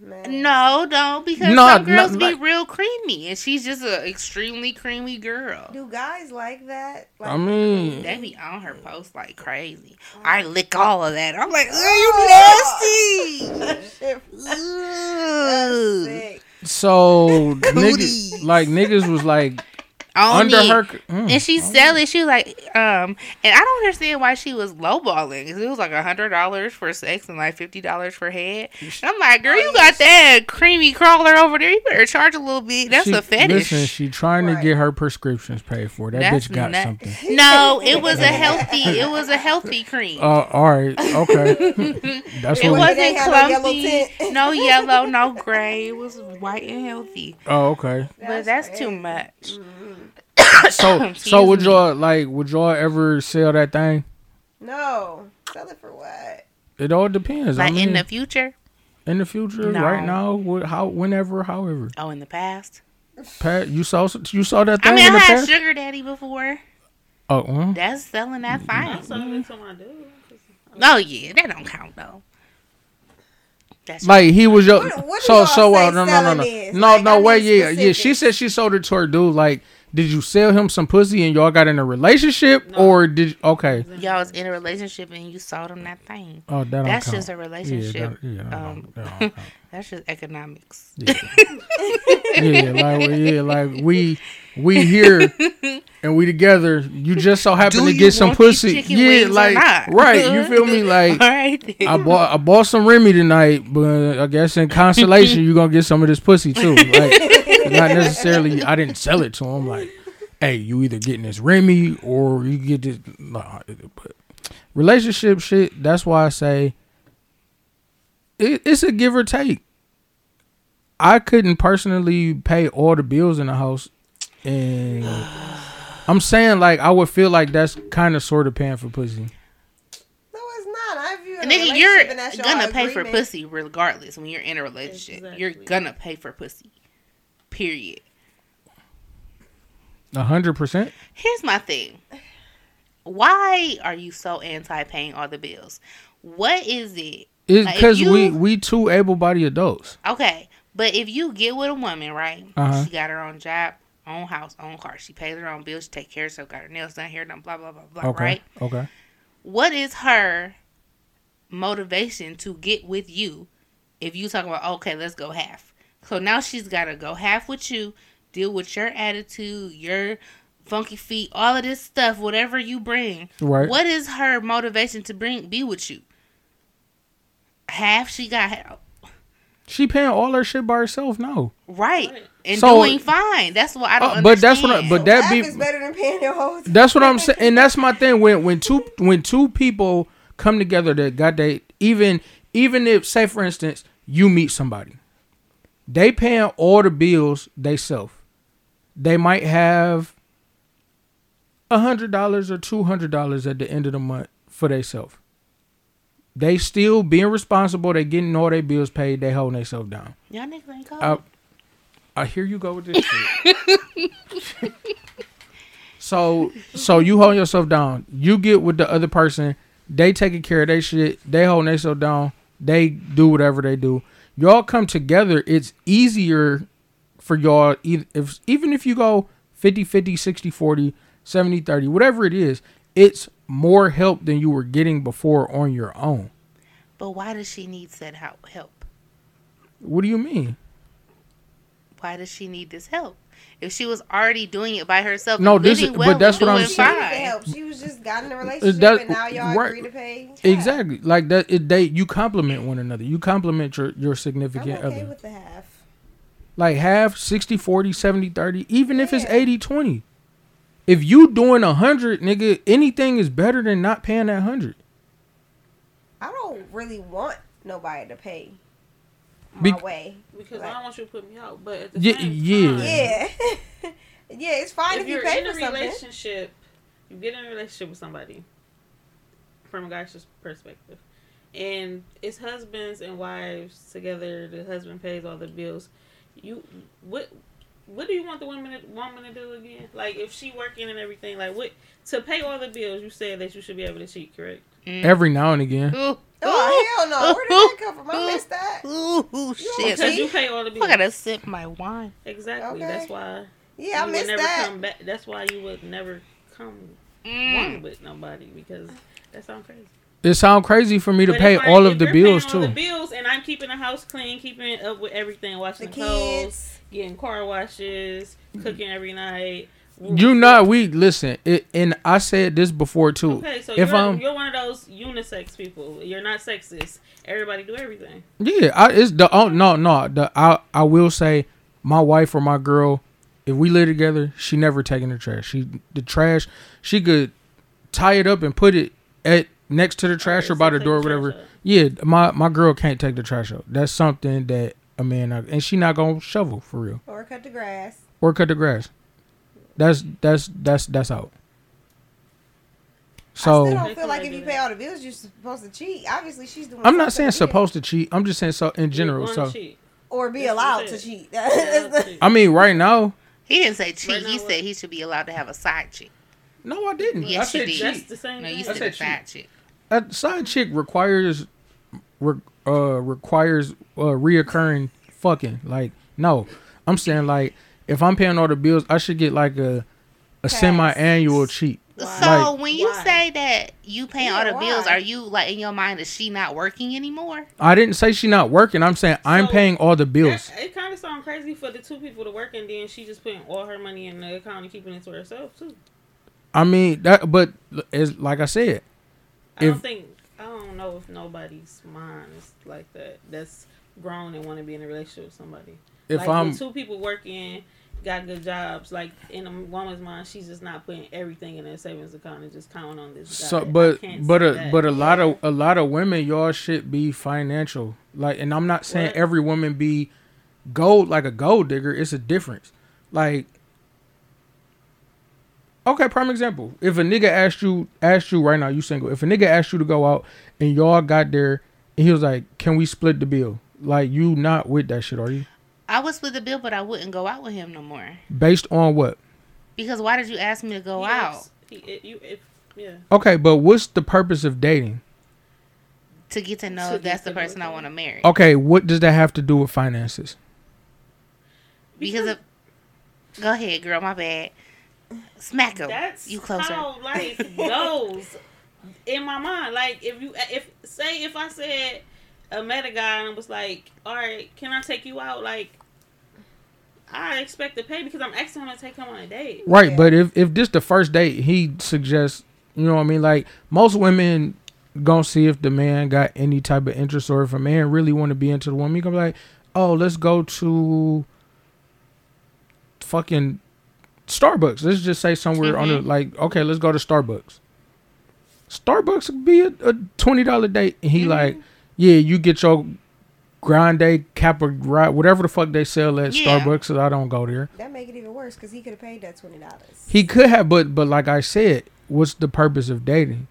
Man. No, don't because No, some girls no, be like- real creamy, and she's just an extremely creamy girl. Do guys like that? Like, I mean, They be on her post like crazy. Oh. I lick all of that. I'm like, Oh. oh, you nasty. Shit, that's Ugh. sick. so niggas like niggas was like On under it. her. mm. And she's sell it. She was like, um, and I don't understand why she was lowballing. 'cause it was like a hundred dollars for sex and like fifty dollars for head. And I'm like, girl, Oh, you got that creamy crawler over there. You better charge a little bit. That's she, a fetish. Listen, she trying to get her prescriptions paid for. That That's bitch got nut- something. no, it was a healthy. It was a healthy cream. Uh, all right, okay. That's it what. wasn't ain't had no yellow clumpy. No yellow, no gray. It was white and healthy. Oh, okay. but that's crazy. too much. So, so would y'all like? Would y'all ever sell that thing? No. Sell it for what? It all depends. I Like mean, in the future? in the future, No. right now, what, how, whenever, however. Oh, in the past? Pat, you saw you saw that thing I mean, in I the had past? sugar daddy before. Oh, well, That's selling that I fine. saw it to my dude. Oh yeah, that don't count though. That's like he was your What- what so so uh, no no no selling no is? no Like, no I wait need yeah yeah she said she sold it to her dude like did you sell him some pussy and y'all got in a relationship No. or did okay y'all was in a relationship and you sold him that thing. oh that That's count. just a yeah, relationship. that, yeah, that um, that. That's just economics. yeah. yeah like yeah like we we here and we together you just so happen Do to get some pussy yeah like right you feel me like right. I bought I bought some Remy tonight, but I guess in consolation you're gonna get some of this pussy too. Like not necessarily I didn't sell it to him. Like, hey, you either getting this Remy or you get this. Nah, but relationship shit. That's why I say it, it's a give or take. I couldn't personally pay all the bills in the house, and I'm saying like I would feel like that's kind of sort of paying for pussy. No, it's not. I view And nigga, you're relationship and that's your gonna pay for pussy regardless when you're in a relationship. You're gonna pay for pussy. Period. A hundred percent. Here's my thing. Why are you so anti paying all the bills? What is it? It's Like, because we we two able bodied adults. Okay, but if you get with a woman, right? Uh-huh. She got her own job, own house, own car. She pays her own bills. She take care of herself. Got her nails done, hair done. Blah blah blah blah. Okay. Right? Okay. What is her motivation to get with you? If you talk about okay, let's go half. So now she's got to go half with you, deal with your attitude, your funky feet, all of this stuff, whatever you bring. Right. What is her motivation to bring be with you? Half she got half. She paying all her shit by herself. No. right Right. and So- doing fine. That's what I don't. Uh, but that's what I- understand. but that be- is better than paying your whole. That's what I'm saying, and that's my thing. When when two when two people come together that got they even even if say for instance you meet somebody, they paying all the bills they self. They might have a hundred dollars or two hundred dollars at the end of the month for themselves. They still being responsible. They getting all their bills paid. They holding themselves down. Y'all niggas ain't cold. I, I hear you go with this shit. so so you hold yourself down. You get with the other person. They taking care of their shit. They holding themselves down. They do whatever they do. Y'all come together. It's easier for y'all. If even if you go 50, 50, 60, 40, 70, 30, whatever it is, it's more help than you were getting before on your own. but why does she need said help? Help. What do you mean? Why does she need this help? If she was already doing it by herself, No, this is- well but that's what I'm doing She saying. needed fine. help. She was just got in a relationship that- and now y'all right. agree to pay. half. Exactly. Like that it, they you compliment one another. You compliment your your I'm significant okay other. with the half. Like half 60 40 70 30 even if it's Yeah. 80 20. If you doing a 100, nigga, anything is better than not paying that 100. I don't don't really want nobody to pay my Be- way. Because Right. I don't want you to put me out. But at the Yeah, same yeah. time, Yeah, yeah, it's fine if, if you you're pay in a for something. relationship, you get in a relationship with somebody from a guy's perspective, and it's husbands and wives together. The husband pays all the bills. You what? What do you want the woman to, woman to do again? Like if she working and everything, like what to pay all the bills? You said that you should be able to cheat, correct? Every now and again. Ooh, Oh hell no! Where did that come from? I missed that. ooh, ooh, shit. Because you pay all the bills. I gotta sip my wine. Exactly. Okay. That's why Yeah, I you would missed never that. come back. That's why you would never come Mm. one with nobody because that sounds crazy. It sounds crazy for me to But pay if I- all if of the you're bills paying all too. The bills, and I'm keeping the house clean, keeping up with everything, washing The the clothes, kids. getting car washes, cooking every night. You not we listen. It, and I said this before too. Okay, so if you're, I'm you're one of those unisex people. You're not sexist. Everybody do everything. yeah, I, it's the oh no no the I I will say my wife or my girl if we live together she never taking the trash. She the trash she could tie it up and put it at next to the trash Okay, or by so the door or the trash whatever. out. Yeah, my my girl can't take the trash out. That's something that a man and she not gonna shovel for real Or cut the grass. or cut the grass. That's that's that's that's out. So I still don't feel like if you pay all the bills, you're supposed to cheat. Obviously, she's doing. I'm not saying to supposed to cheat. I'm just saying so in general. So cheat. or be That's allowed to cheat. You're allowed That's to the- cheat. I mean, right now, He didn't say cheat. Right now he what? said he should be allowed to have a side chick. no, I didn't. Yes, you said did. cheat. That's the same No, thing. you I said said a side chick. A side chick requires re, uh requires uh reoccurring fucking. Like no, I'm saying like if I'm paying all the bills, I should get like a a Pass. semi-annual cheat. So Like- when you Why? say that you paying all Yeah, the bills, are you like in your mind is she not working anymore? I didn't say she not working. I'm saying I'm paying all the bills. That- it kind of sounds crazy for the two people to work and then she just putting all her money in the account and keeping it to herself too. I mean that, but it's like I said, I If- don't think I don't know if nobody's mind is like that. That's grown and want to be in a relationship with somebody. if like, I'm when two people working, got good jobs. Like in a woman's mind, she's just not putting everything in their savings account and just counting on this. So, guy. I but but uh, a that. but a lot of a lot of women, y'all should be financial. Like, and I'm not saying What? every woman be gold like a gold digger. It's a difference. Like, okay, prime example. If a nigga asked you asked you right now, you single. If a nigga asked you to go out and y'all got there, and he was like, "Can we split the bill?" Like, you not with that shit, are you? I would split the bill, but I wouldn't go out with him no more. Based on what? Because why did you ask me to go He out asked- He, it, you, if, yeah. Okay, but what's the purpose of dating? to get to know To if that's the person I want to marry? Okay, what does that have to do with finances? Because of, go ahead, girl. My bad. Smack him. That's You closer. how life goes in my mind. Like if you if say if I said I met a guy and was like, all right, can I take you out? Like I expect to pay because I'm asking him to take him on a date. Right, Yeah. but if if this the first date, he suggests, you know what I mean? Like most women gonna see if the man got any type of interest or if a man really want to be into the woman, he gonna be like, "Oh, let's go to fucking Starbucks. Let's just say somewhere on the Mhm. like, okay, let's go to Starbucks. Starbucks could be a, a twenty dollar date, and he like, yeah, you get your grande capra, whatever the fuck they sell at Yeah. Starbucks. So I don't go there. That make it even worse because he could have paid that twenty dollars. He could have, but but like I said, what's the purpose of dating?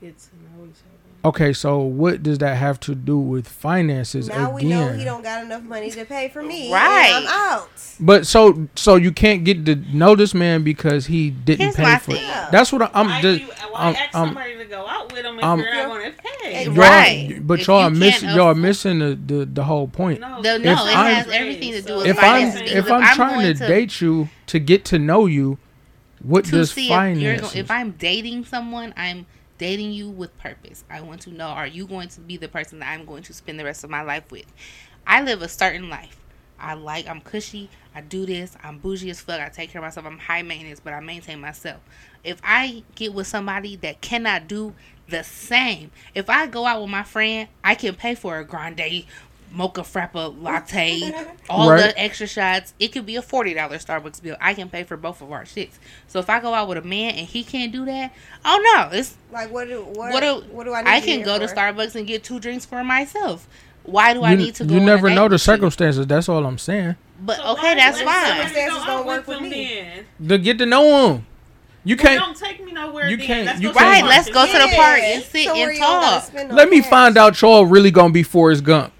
Get to know each other. Okay, so what does that have to do with finances Now we again? know he don't got enough money to pay for me. Right. and I'm out. But so so you can't get to know this man because he didn't Here's pay for. thing. That's what I, I'm. why just, you, why I'm- ask I'm- somebody to go out with him if I'm- you're not going to pay? Y'all- y'all, Right. But If y'all you are miss, can't y'all are afford- missing the, the the whole point. No, The- no, not it I'm- has everything to do with if I'm finances. finances. if I'm, I'm trying to, to- date you to get to know you, what to does see if you're finances? if I'm dating someone, I'm dating you with purpose. I want to know are you going to be the person that I'm going to spend the rest of my life with? I live a certain life. I like I'm cushy. I do this. I'm bougie as fuck. I take care of myself. I'm high maintenance, but I maintain myself. If I get with somebody that cannot do the same, if I go out with my friend, I can pay for a grande mocha frappa latte, all Right. the extra shots. It could be a forty dollar Starbucks bill. I can pay for both of our shits. So if I go out with a man and he can't do that, oh no, it's Like what do what, what do, what do I need I can get go to? Starbucks and get two drinks for myself. Why do I need to go? you never know the with you? circumstances. That's all I'm saying. But So okay, that's fine. let somebody Circumstances don't work with with me. then? To get to know them, you can't. don't take me nowhere. you can't- Let's you go to the can't- Right, let's park. go to the Yeah, park and sit so and you don't gotta talk. Let me cash. find out y'all really gonna be Forrest Gump.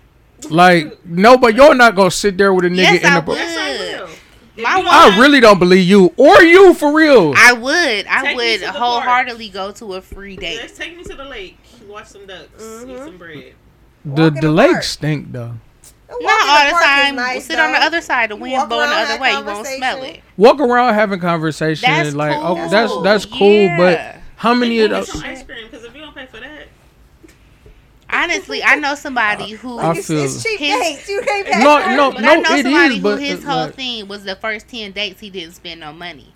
Like no, but you're not gonna sit there with a nigga Yes, in I the. would. Yes, I will. My you wife- I really don't believe you or you for real. I would. I Take would to the park. wholeheartedly go to a free date. Let's take me to the lake, watch some ducks, eat Mhm. some bread. the Walk the the lakes park. stink though. Walk Not all the park is time. nice, sit on the other side. The wind walk blowing the around, other way. You won't smell it. Walk around having conversation That's like cool. oh that's that's cool, Yeah. but how many of those? ice cream because if you don't pay for that, Honestly, I know somebody uh, who. I It's, feel- it's cheap His- dates. You can't pay No, for it. no, but I know it somebody is, who but his it's whole like- thing was the first ten dates he didn't spend no money.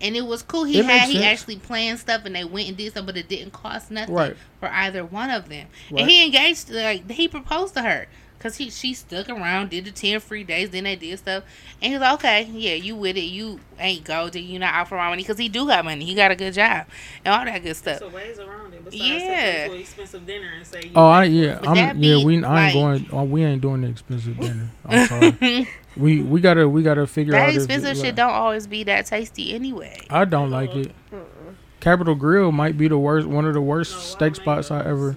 And it was cool. He had he sense. actually planned stuff and they went and did something, but it didn't cost nothing Right. for either one of them. Right. And he engaged like he proposed to her. Cause he she stuck around, did the ten free days, then they did stuff, and he's like, "Okay, yeah, you with it? You ain't golden, you not out for my money, cause he do got money, he got a good job, and all that good stuff." there's a ways around it. Besides Yeah. to expensive dinner and say, you Oh, I yeah, I'm that yeah. We I ain't like- going. Oh, we ain't doing the expensive dinner. I'm sorry. we we gotta we gotta figure that out. if- expensive like- shit don't always be that tasty anyway. I don't like it. Capital Grille might be the worst, one of the worst No, steak spots I ever.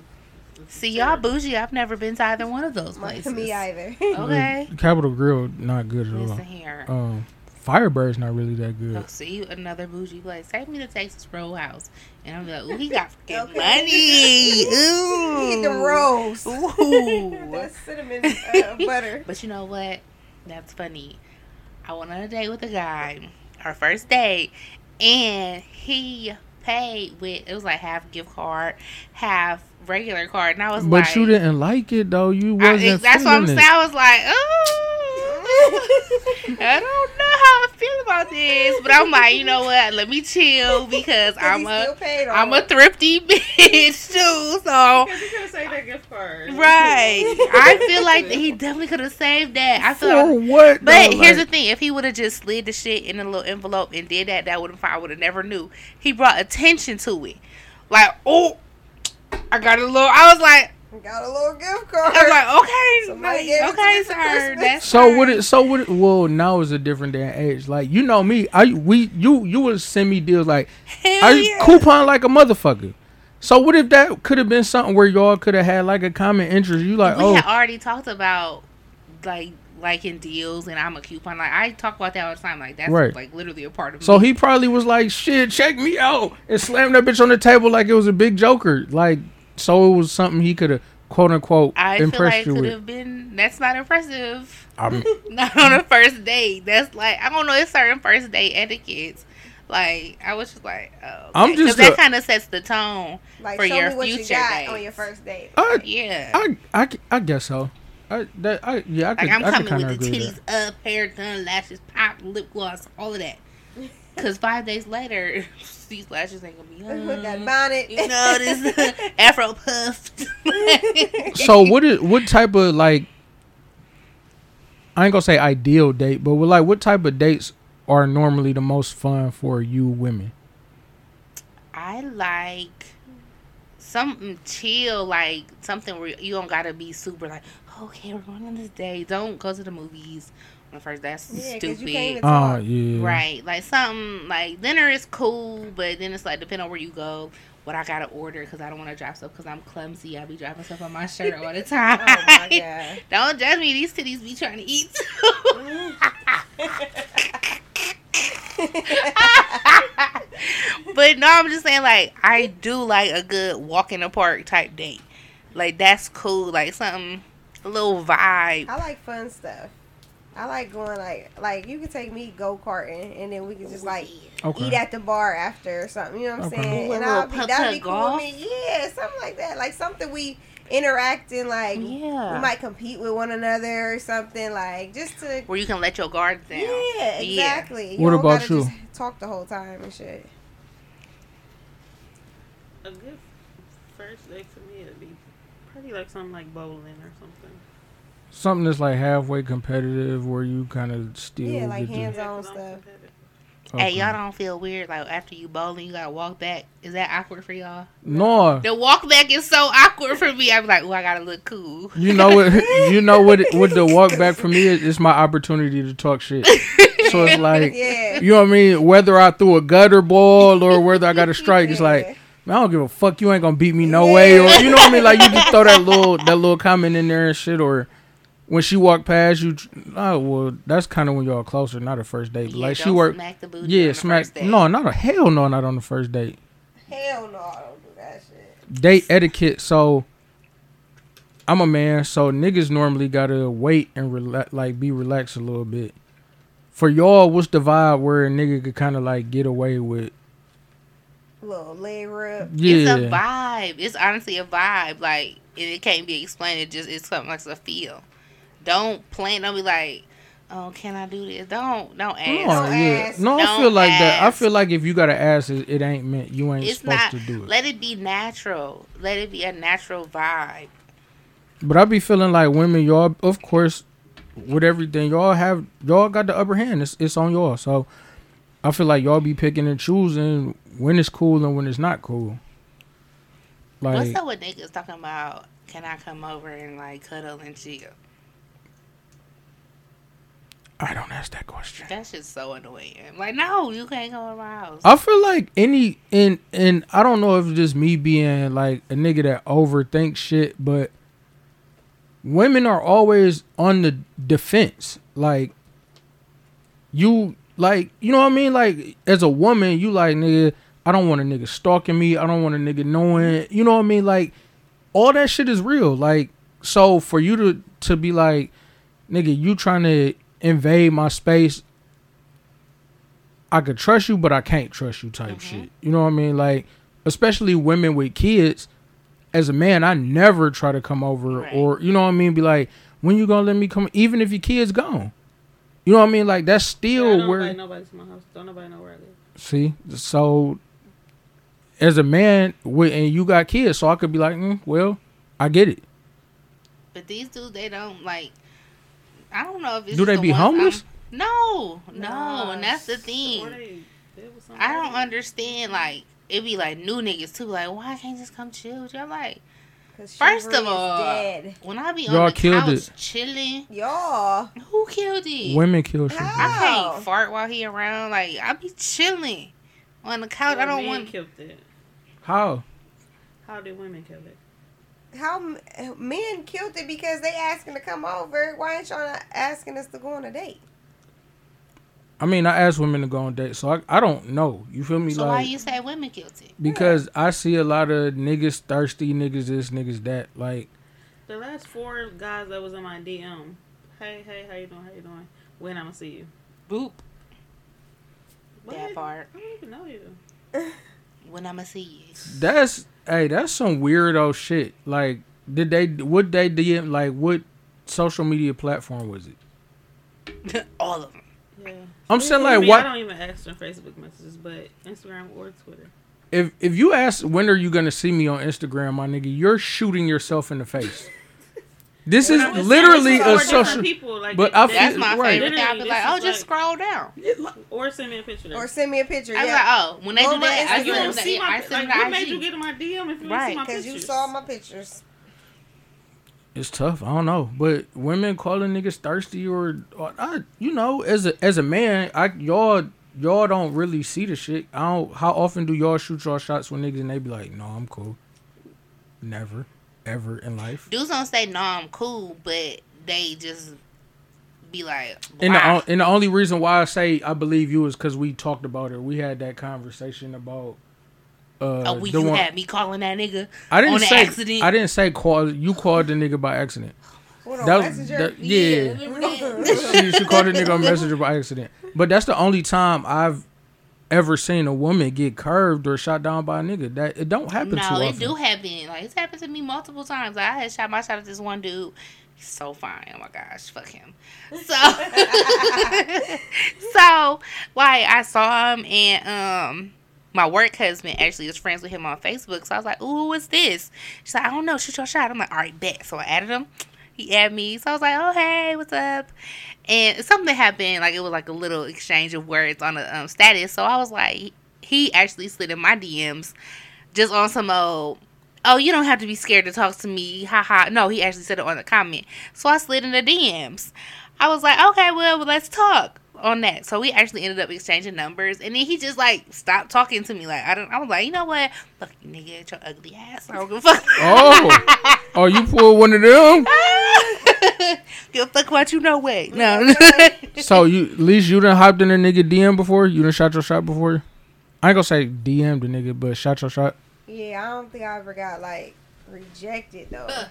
See, y'all bougie. I've never been to either one of those My- places. Me either. Okay. Capital Grille not good at all. Listen here. Um, Firebird's not really that good. Oh, see another bougie place. Take me to Texas Roadhouse, and I'm like, ooh, he got fucking Okay. money. Ooh, Eat them rolls. Ooh. That cinnamon uh, butter. but you know what? That's funny. I went on a date with a guy, our first date, and he paid with it was like half gift card, half regular card, and I was But like, you didn't like it though. You I, wasn't. that's what I'm saying. it. I was like, oh, I don't know how I feel about this, but I'm like, you know what? Let me chill because I'm he a still paid I'm a thrifty bitch too. So Because you could have saved that gift card. right, I feel like he definitely could have saved that. I feel. For like, what? but though? here's the thing: if he would have just slid the shit in a little envelope and did that, that would have I would have never knew. He brought attention to it, like, oh, I got a little. I was like, Got a little gift card. I was like, okay, Somebody like, gave it to okay, me sir, that's So fine. what? It, so what? It, well, now is a different day and age. Like you know me, I we you you would send me deals like Hell I yeah. coupon like a motherfucker. So what if that could have been something where y'all could have had like a common interest? You like we oh had already talked about like liking deals, and I'm a coupon. Like I talk about that all the time. Like that's Right. like literally a part of So me. he probably was like, "Shit, check me out," and slammed that bitch on the table like it was a big joker. Like, so it was something he could have quote unquote I feel impressed like you could with. have been. That's not impressive. I'm- not on a first date. That's like I don't know. It's certain first date etiquettes. Like I was just like, oh, I'm okay. 'Cause just that kind of sets the tone. Like, for show your me what you future got on your first date. I, Yeah. I, I, I guess so. I, that, I, yeah, I could, like I'm I could coming kind with the titties up, hair done, lashes popped, lip gloss, all of that. Cause five days later, these lashes ain't gonna be With that on. bonnet. You know this afro puffed. So what is what type of like? I ain't gonna say ideal date, but what, like what type of dates are normally the most fun for you women? I like something chill, like something where you don't gotta be super like, okay, we're going on this day. Don't go to the movies on the first. That's Yeah, 'cause stupid. you can't even Oh talk. yeah, Right, like something like dinner is cool, but then it's like depending on where you go, what I gotta order because I don't want to drop stuff because I'm clumsy. I be dropping stuff on my shirt all the time. Oh my god. don't judge me. These titties be trying to eat too. but no, I'm just saying like I do like a good walk in the park type date. Like that's cool. Like something a little vibe. I like fun stuff. I like going like like you can take me go karting and then we can just like Okay. eat at the bar after or something. You know what I'm Okay. saying? Ooh, and I'll be that'd be cool golf? me. Yeah, something like that. Like something we interact in like Yeah. we might compete with one another or something like just to Where you can let your guard down. Yeah, exactly. What don't about gotta you? Just talk the whole time and shit. A good first date for me would be probably like something like bowling or something. Something that's like halfway competitive where you kind of still Yeah, like hands Yeah, on 'cause I'm stuff. competitive. Hey, y'all don't feel weird like after you bowling, you gotta walk back. Is that awkward for y'all? No, The walk back is so awkward for me. I'm like, oh, I gotta look cool. you know what? You know what? What the walk back for me is? It's my opportunity to talk shit. So it's like, Yeah. you know what I mean? Whether I threw a gutter ball or whether I got a strike, it's like, man, I don't give a fuck. You ain't gonna beat me no way, or you know what I mean? Like you just throw that little that little comment in there and shit, or when she walked past you, oh well, that's kind of when y'all closer, not a first date. But Yeah, like she don't worked, Smack the booty on yeah, the smack. first date. No, not a hell no, not on the first date. Hell no, I don't do that shit. Date etiquette. So I'm a man, so niggas normally gotta wait and rela- like be relaxed a little bit. For y'all, what's the vibe where a nigga could kind of like get away with? Little leg rub. It's Yeah, a vibe. It's honestly a vibe. Like it, it can't be explained. It just it's something like a feel. Don't plan. Don't be like, oh, can I do this? Don't don't ask. No, ask. yeah. ask. no, I Don't feel like that. I feel like if you gotta ask, it, it ain't meant. You ain't It's supposed not. to do it. Let it be natural. Let it be a natural vibe. But I be feeling like women, y'all, of course, with everything, y'all have, y'all got the upper hand. It's, it's on y'all. So I feel like y'all be picking and choosing when it's cool and when it's not cool. Like, What's up with niggas talking about? Can I come over and like cuddle and chill? I don't ask that question. That's just so annoying. Like, no, you can't go to my house. I feel like any and and I don't know if it's just me being like a nigga that overthinks shit, but women are always on the defense. Like you like you know what I mean? Like as a woman, you like nigga, I don't want a nigga stalking me. I don't want a nigga knowing you know what I mean? Like all that shit is real. Like so for you to to be like, nigga, you trying to invade my space I could trust you, but I can't trust you type shit. You know what I mean? Like, especially women with kids. As a man, I never try to come over Right. or you know what I mean. Be like, when you gonna let me come? Even if your kid's gone, you know what I mean. Like that's Yeah, still don't where. invite nobody to my house. Don't nobody know where I live. See, so as a man, with and you got kids, so I could be like, mm, well, I get it. But these dudes, they don't like. I don't know if it's Do they the be homeless? I'm- no, no, Nah, and that's the thing. they live with I don't understand. Like it be like new niggas too. Like why can't you just come chill? with you? I'm like, Cause First of all, dead. when I be Y'all on the killed couch it. chilling, Y'all. who killed it? Women kill shit. I can't fart while he around. Like I be chilling on the couch. I don't men want. killed it. How? How did women kill it? How men killed it because they asking to come over. Why ain't y'all not asking us to go on a date? I mean, I ask women to go on dates, so I, I don't know. You feel me? So like why you say women guilty? it? because I see a lot of niggas thirsty, niggas this, niggas that. Like, The last four guys that was in my DM. Hey, hey, how you doing? How you doing? When I'ma see you? Boop. What? That part. I don't even know you. When I'ma see you. that's hey, that's some weirdo shit. Like, did they? What they did? Like, what social media platform was it? All of them. Yeah. I'm saying I like, mean, what I don't even ask them Facebook messages, but Instagram or Twitter. if if you ask when are you gonna see me on Instagram, my nigga? You're shooting yourself in the face. This is I'm just saying, literally a social. People, like, but they- I they- feel- That's my right. favorite thing. I'll be like, oh, just like- scroll down. or send me a picture. Or Or send me a picture. I was yeah. like, oh, when they Go do that, I Instagram. you send don't see the, my I like. What made you get in my DM if you Right, don't see my Because pictures? you saw my pictures. It's tough. I don't know, but women calling niggas thirsty or, or I, you know, as a as a man, I y'all y'all don't really see the shit. I don't. How often do y'all shoot y'all shots with niggas and they be like, "No, I'm cool." Never, ever in life. Dudes don't say no, I'm cool, but they just be like, And the, o- and the only reason why I say I believe you is because we talked about it. We had that conversation about. Uh, oh, we the you one- had me calling that nigga. I didn't on say. accident. I didn't say call. You called the nigga by accident. What on That- Messenger? that- yeah. remember that? she, she called a nigga on messenger by accident. But that's the only time I've ever seen a woman get curved or shot down by a nigga. That it don't happen too No, often. it do happen. Like it's happened to me multiple times. Like, I had shot my shot at this one dude. He's so fine. Oh my gosh, fuck him. So, so like I saw him and um. My work husband actually was friends with him on Facebook, so I was like, "Ooh, what's this?" She's like, "I don't know, shoot your shot." I'm like, "All right, bet." So I added him. he added me. So I was like, oh, hey, what's up? And something happened. Like, it was like a little exchange of words on a um, status. So I was like, he actually slid in my DMs just on some old, oh, you don't have to be scared to talk to me. Ha ha. No, he actually said it on the comment. So I slid in the DMs. I was like, okay, well, let's talk on that. So we actually ended up exchanging numbers, and then he just like stopped talking to me. Like I don't, I was like, you know what, fuck you, nigga, it's your ugly ass. I don't give a fuck. Oh, oh, you pulled one of them. give a fuck what you know. Way no. So you, at least you done hopped in a nigga DM before. You done shot your shot before. I ain't gonna say DM the nigga, but shot your shot. Yeah, I don't think I ever got like rejected though. Uh,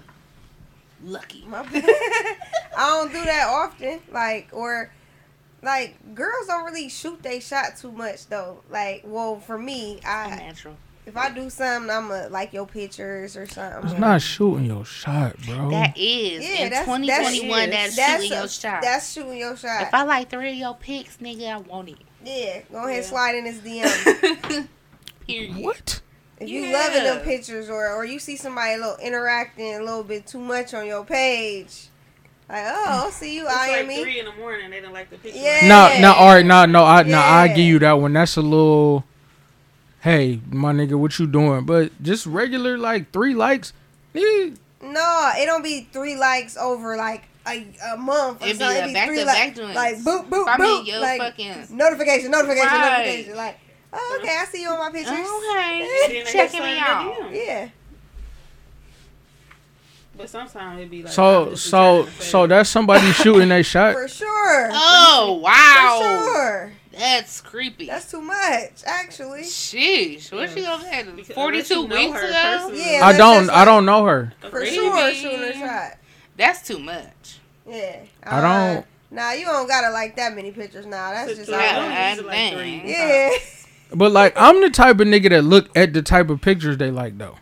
Lucky. My I don't do that often. Like or like girls don't really shoot they shot too much though. Like well for me, I Natural. If I do something I'ma like your pictures or something. It's something. not shooting your shot, bro. That is Yeah, in that's- 2021. that's- That's, That's shooting a- your shot. That's shooting your shot. if I like three of your pics, nigga, I want it. yeah, go ahead Yeah. slide in his DM. Period. what? If you Yeah. loving them pictures or or you see somebody a little interacting a little bit too much on your page, like oh, I'll see you It's eyeing like me. three in the morning. They don't like the picture. Yeah. No, no, all right, no, no, I, no, I give you that one. That's a little. Hey, my nigga, what you doing? But just regular like three likes. eh, No, it don't be three likes over like a, a month. Or It'd be something. It'd back three to like, back joint. like boop boop I mean, boop, your like fucking. notification, notification, Right. notification. Like, oh, okay, I see you on my pictures. Okay, checking me out. Yeah, But sometimes it'd be like So, so, so say, that's somebody shooting a shot. for sure. Oh wow! For sure. That's creepy. That's too much, actually. Sheesh, what she Yeah. gonna say? Because Forty-two unless you know weeks ago. personally. Yeah, I don't, I don't know her. For Maybe. sure, shooting a shot. That's too much. Yeah. I don't- Uh, Nah, you don't gotta like that many pictures now. That's just to all Yeah, eleven, right. usually like three. Yeah. But like, I'm the type of nigga that look at the type of pictures they like though.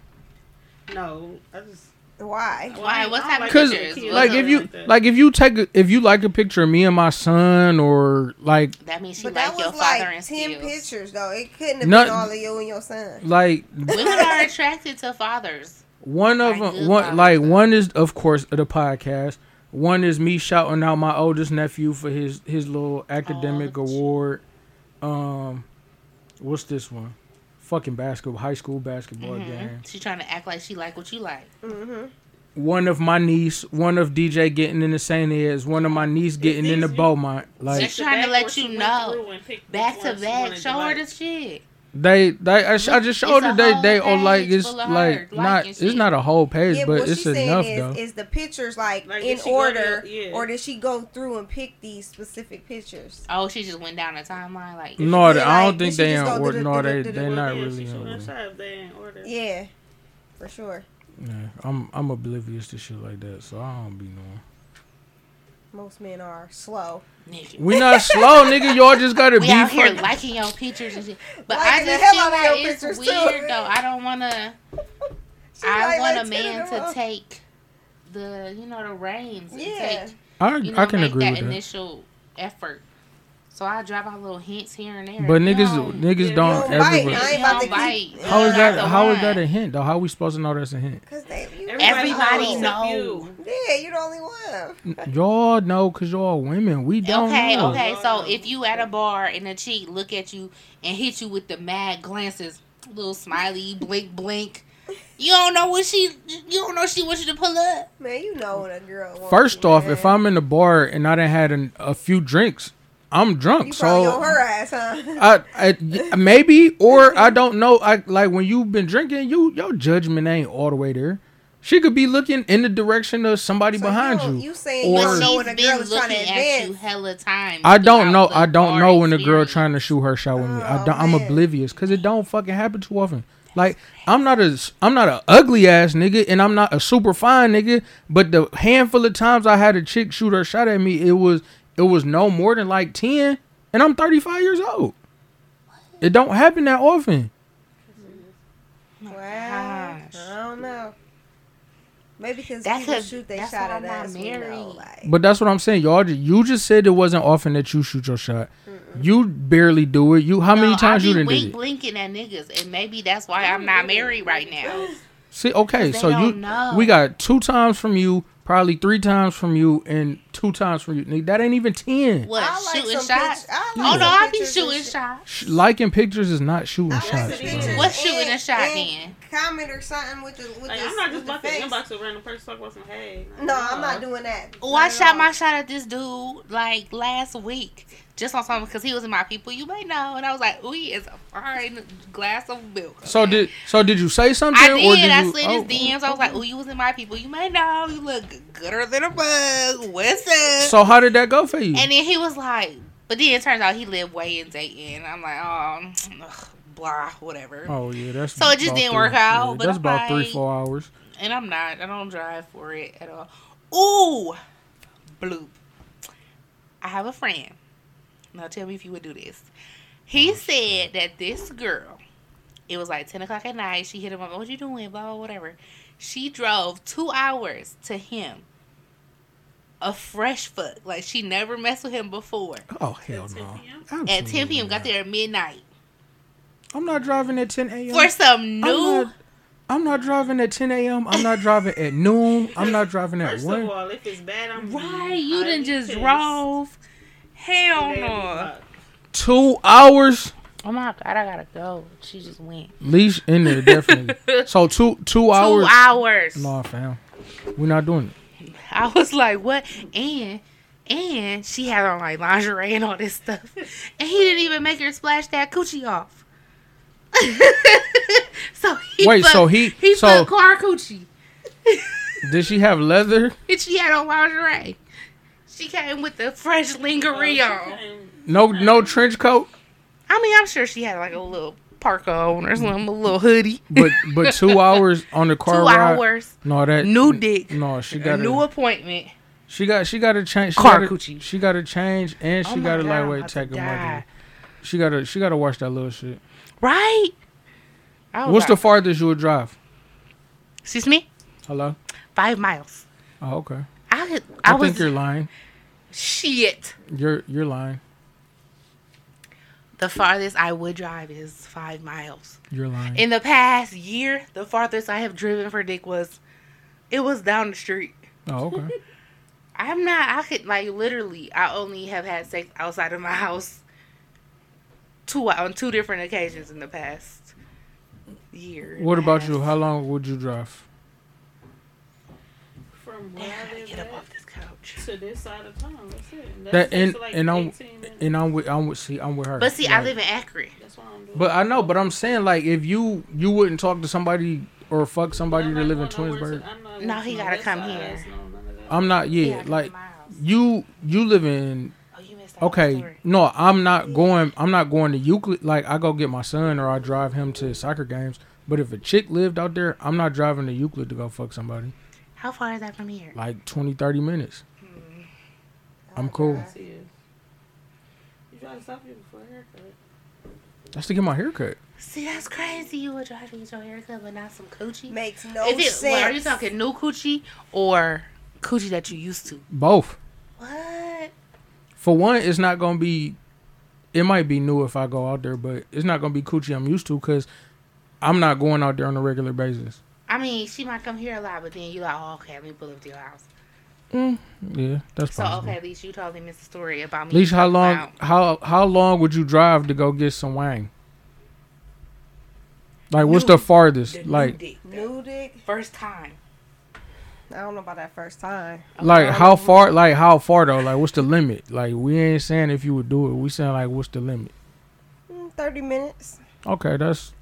No, I just Why? Why? What's happening? don't type of like Cause like if you that. like if you take a, if you like a picture of me and my son or like That means she But like that your was fathering like ten skills. pictures though. It couldn't have Not- been all of you and your son. like Women are attracted to fathers. One of them, one vibes, like one is of course the podcast. One is me shouting out my oldest nephew for his his little academic look at you. award. Um, what's this one? Fucking basketball, high school basketball Mhm. game. She trying to act like she like what you like. Mm-hmm. One of my niece, one of DJ getting in the St. Ed's, one of my niece getting in the these- Beaumont. Like Just trying to let you know. Back to Back back, show her the shit. They, they, I, sh- I just showed her they, they on like it's full of her like not, liking it's shit. not a whole page, Yeah, but what it's she's saying enough is, though. is the pictures like, Like, in did she go to order, yeah. or did she go through and pick these specific pictures? Oh, she just went down the timeline like. No, Yeah, I like, don't think they in order. No, they the- they do not really in order. a shot, they in order. Yeah, for sure. Yeah, I'm I'm oblivious to shit like that, so I don't be knowing. Most men are slow. Nigga. We not slow, nigga. Y'all just gotta We be out here fucking. liking your pictures and shit. But Liking I just feel out of like it's pictures, weird too. though. I don't wanna. She I want a man to all. take the you know the reins and Yeah. take I you know I can make agree that with that. initial effort. So I drop out little hints here and there. But You niggas don't- niggas don't you don't bite. I ain't about to keep- How is that? not the How is that a hint though? How we supposed to know that's a hint? Cause they, you, Everybody oh. knows know. yeah, you're the only one. Y'all know cause y'all women. We don't Okay, know. okay. Oh, So if you at a bar and a chick look at you and hit you with the mad glances, little smiley, blink, blink, you don't know what she, you don't know she wants you to pull up. Man, you know when a girl. Wants First off, man. if I'm in the bar and I done had an, a few drinks, I'm drunk. you so on her ass, huh? I, I y- maybe or I don't know. I like when you've been drinking, you your judgment ain't all the way there. She could be looking in the direction of somebody So behind you. you. don't- You saying Or- you don't know when a girl is trying to looking at you hella times. I don't know. the I don't know when a girl experience. trying to shoot her shot with me. I Oh, don't, I'm oblivious because it don't fucking happen too often. Like I'm not a I'm not a ugly ass nigga and I'm not a super fine nigga. But the handful of times I had a chick shoot her shot at me, it was it was no more than like ten, and I'm 35 years old. It don't happen that often. Wow. I don't know. Maybe because That people could- shoot they shot why at I'm us. Know, like, But that's what I'm saying. Y'all, you just said it wasn't often that you shoot your shot. You barely do it. You how many times I you be done wink did it? blinking at niggas, and maybe that's why I'm not married right now. See, okay, so you know. we got two times from you, probably three times from you and two times for you. Nigga, that ain't even ten. What I like shooting some shots? pic- I oh like no, I be shooting shots. Sh- Liking pictures is not shooting I shots. like the some pictures. pictures What's shooting a shot and then? Comment or something with the with Like, the, I'm not just about to inbox a random person talk about some hey. No, I'm not doing that. Oh, I shot my shot at this dude like last week, just on something because he was in my people. You may know, and I was like, "Ooh, he is a fine glass of milk." So did so did you say something? I or did. did I you, slid oh, oh his DMs. I was like, "Oh, you was in my people. You may know. You look gooder than a bug. What's up?" So how did that go for you? and then he was like, "But then it turns out he lived way in Dayton." I'm like, "Oh, ugh, blah, whatever." oh yeah, that's So it just didn't three- work out, yeah, but that's I'm about three four hours. And I'm not. I don't drive for it at all. Ooh, bloop. I have a friend. Now tell me if you would do this. He oh, said that this girl, it was like 10 o'clock at night. She hit him up. What you doing? Blah, blah, whatever. She drove two hours to him. A fresh fuck. Like she never messed with him before. Oh hell At no! p.m.? At 10 p.m. Got there at midnight. I'm not driving at 10 a.m. For some I'm not, I'm not driving at 10 a.m. I'm not driving at noon. I'm not driving at First one. of all, if it's bad, I'm Right. You highly didn't just pissed. drove. Hell no. Two hours. Oh my god, I gotta go. She just went. Leash in there definitely. so two two hours. Two hours. No, fam. We're not doing it. I was like, what? And and she had on like lingerie and all this stuff. And he didn't even make her splash that coochie off. so he Wait, put, so he- he so- put car coochie. Did she have leather? And she had on lingerie. She came with the fresh lingerie uh, on. No, no trench coat. I mean, I'm sure she had like a little parka on or mm. something, a little hoodie. But but two hours on the car Two ride. hours, No, that new dick, No, she got a new to appointment. She got she got to change. She Car gotta, coochie. She got to change, and oh she Oh got to God, like I'm wait about to take a mother. die. She got to she got to watch that little shit. Right? What's the farthest you would drive? Excuse me? Hello. Five miles. Oh, okay. I I, I, was think you're lying. shit. You're you're lying. The farthest I would drive is five miles. You're lying. In the past year, the farthest I have driven for dick was it was down the street. oh, okay. I'm not I could like literally I only have had sex outside of my house two on two different occasions in the past year. what about half. you? How long would you drive? From Man, where I I gotta live get up at off this couch. to this side of town. That's it. And That That and takes like and I'm 18 minutes. and I'm with I'm with see I'm with her. But see, I live in Akron. That's why I'm doing But I know, but I'm saying like if you you wouldn't talk to somebody or fuck somebody I'm to live in Twinsburg. to- No, he gotta come Side, here. no, none of that. I'm not. Yeah, Yeah, like you you live in Oh, you missed that whole Okay, no, I'm not going. I'm not going to Euclid. Like I go get my son, or I drive him to soccer games. But if a chick lived out there, I'm not driving to Euclid to go fuck somebody. How far is that from here? Like 20, 30 minutes. I'm cool. See you. You try to stop you before a haircut. That's to get my haircut. See, that's crazy. You would drive to get your haircut, but not some coochie. Makes no If it, sense. well, are you talking new coochie or coochie that you used to? Both. What? For one, it's not gonna be. It might be new if I go out there, but it's not gonna be coochie I'm used to because I'm not going out there on a regular basis. I mean, she might come here a lot, but then you like, oh, okay, let me pull up to your house. Yeah, that's So possible. okay, at least you told him this story about me. At least how long? about- How how long would you drive to go get some wang? Like, what's New- the farthest? the new like, dick, New dick. first time. I don't know about that first time. like how far? Like how far though? Like, what's the limit? Like, we ain't saying if you would do it. We saying like, what's the limit? Mm, Thirty minutes. Okay, that's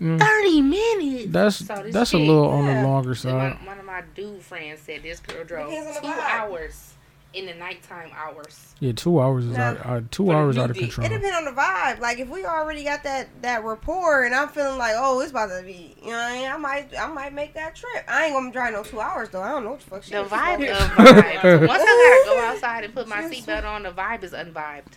mm, Thirty minutes. that's So this that's a chick- little on the longer side. One, one of my dude friends said this girl drove two hours in the nighttime hours. Yeah, two hours is Nah. out, uh, two hours out of control. It depends on the vibe. Like if we already got that that rapport, and I'm feeling like, oh, it's about to be, you know, what I, mean? I might I might make that trip. I ain't gonna drive no two hours though. I don't know what the fuck. she The vibe She's of gonna vibe. Once I gotta go outside and put my seatbelt on, the vibe is unvibed.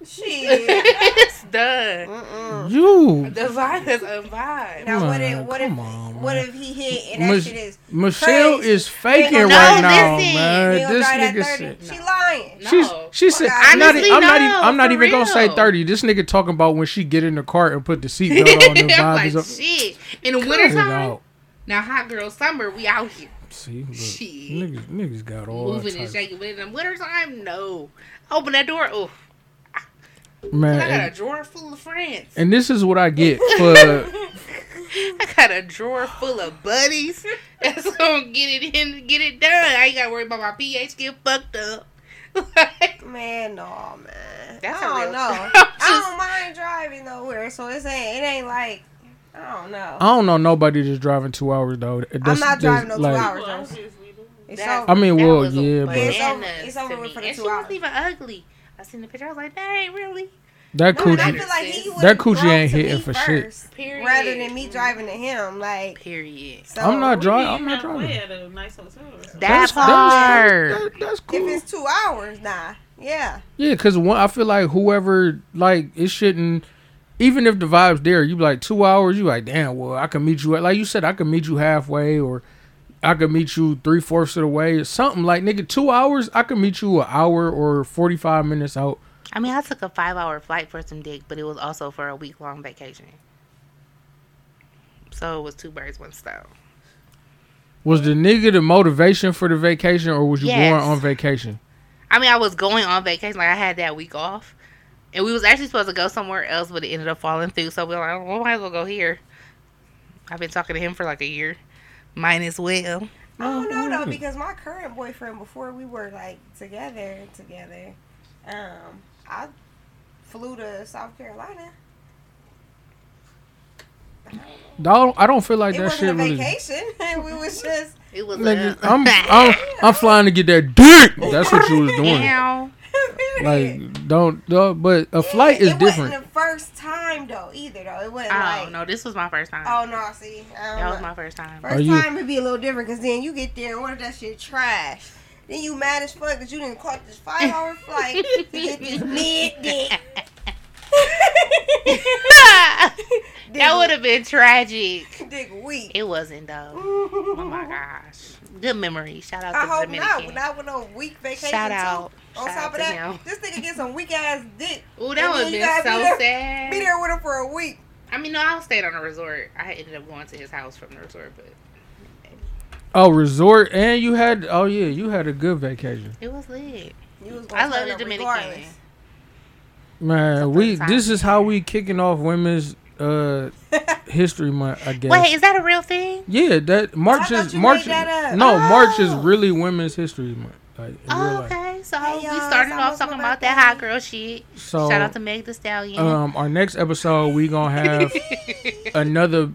Be- Shit. it's done. Mm-mm. You, The vibe is unvibed. Now what if what if on, what if he hit and that shit is Michelle Crazy. is faking No, right now, listen. man. This nigga that thirty? She lying. No. She's, she said, Okay. I'm not, Honestly, I'm not, even, no, I'm not for even gonna say 30. This nigga talking about when she get in the car and put the seatbelt on. The I'm vibe like, is up. shit. In the Cut wintertime, now hot girl summer, we out here. See, look, Shit. niggas, niggas got all Moving and shaking, but in the wintertime, no. Open that door. Oh, Man, I got a drawer full of friends. and this is what I get for. I got a drawer full of buddies that's gonna get it in, get it done. I ain't gotta worry about my pH getting fucked up. Like, Man, no, man. That's I a don't real- know. I'm I don't mind driving nowhere, so it's ain't it ain't like I don't know. I don't know nobody just driving two hours though. That's, I'm not that's driving no two like- hours. Well, though. It's That- over. I mean, that well, yeah, but It's over- it's over to with for me. the And two she wasn't even ugly. I seen the picture. I was like, dang, really? that No, coochie. feel like That coochie ain't hitting me for shit. Period. Rather than me driving to him, like Period. so. I'm not driving. meet I'm not driving. At a nice hotel. That That's- part. That, that's If it's two hours, nah. Yeah. Yeah, because one, I feel like whoever like it shouldn't. Even if the vibes there, you be like two hours. You like, damn. Well, I can meet you at like you said. I can meet you halfway, or I could meet you three fourths of the way. Or something like nigga, two hours. I could meet you an hour or forty five minutes out. I mean, I took a five hour flight for some dick, but it was also for a week long vacation. So it was two birds, one stone. Was the nigga the motivation for the vacation, or was you Yes. going on vacation? I mean, I was going on vacation, like I had that week off, and we was actually supposed to go somewhere else, but it ended up falling through. So we were like, oh, well, might as well go here. I've been talking to him for like a year, might as well. I don't know though Mm. because my current boyfriend before we were like together together, um, I flew to South Carolina. I don't. I don't, feel like It that wasn't shit a really. vacation. we was just It was Nigga, a, I'm, I'm I'm flying to get that dick. That's what you was doing. Ow. Like don't, don't but a flight it is different. wasn't the first time though either though. It wasn't Oh like no, this was my first time. oh no, see, I don't that was my first time. First Are you- time it'd be a little different because then you get there and what if that shit trash? Then you mad as fuck because you didn't caught this five hour flight to get this mid dick. that would have been tragic. dick weak. It wasn't though. Oh my gosh, good memory. Shout out to I the hope not. Dominican. Not with no week vacation. Shout too. out. On Shout top out of that, him. this nigga get some weak ass dick. Ooh, that would then have been so be there- sad. Be there with him for a week. I mean, no, I stayed on a resort. I ended up going to his house from the resort, but Oh, resort, and you had oh yeah, you had a good vacation, it was lit. Was I love the Dominican. regardless. man. It's We fun this is how we kicking off women's uh history month. I guess. Wait, is that a real thing? yeah, that March thought is you March. made that up. No, March is Oh. really women's history month. Like Oh, okay. So Hey, we started off talking about that hot girl shit. So Shout out to Meg Thee Stallion. um, our next episode we gonna have another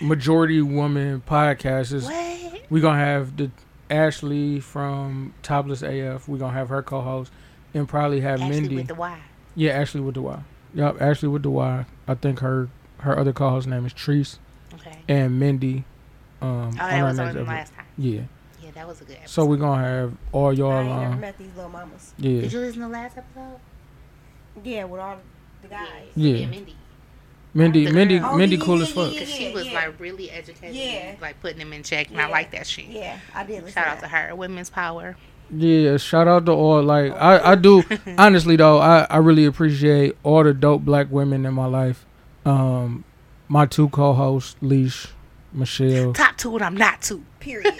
majority woman podcast. Is what? we gonna have the Ashley from Topless AF. We gonna have her co-host, and probably have Ashley Mindy. with the Y. yeah, Ashley with the Y. Yup, Ashley with the Y. I think her her other co-host name is Treese Okay. and Mindy. Um, Oh, that was on the last time. Yeah. Yeah, that was a good episode. So we're gonna have all y'all I ain't never on. met these little mamas. Yeah. Did you listen to the last episode? Yeah, with all the guys. Yeah. Mindy. Mindy, The Mindy, girl. Oh, Mindy, yeah, cool yeah, as fuck. Because she was yeah. like really educated, Yeah. and, like putting them in check, and Yeah. I like that shit. Yeah, I did Shout to out to her, women's power. Yeah, shout out to all like I, I do honestly though, I, I really appreciate all the dope black women in my life. Um my two co hosts, Leash, Michelle, Top two, and I'm not two. Period.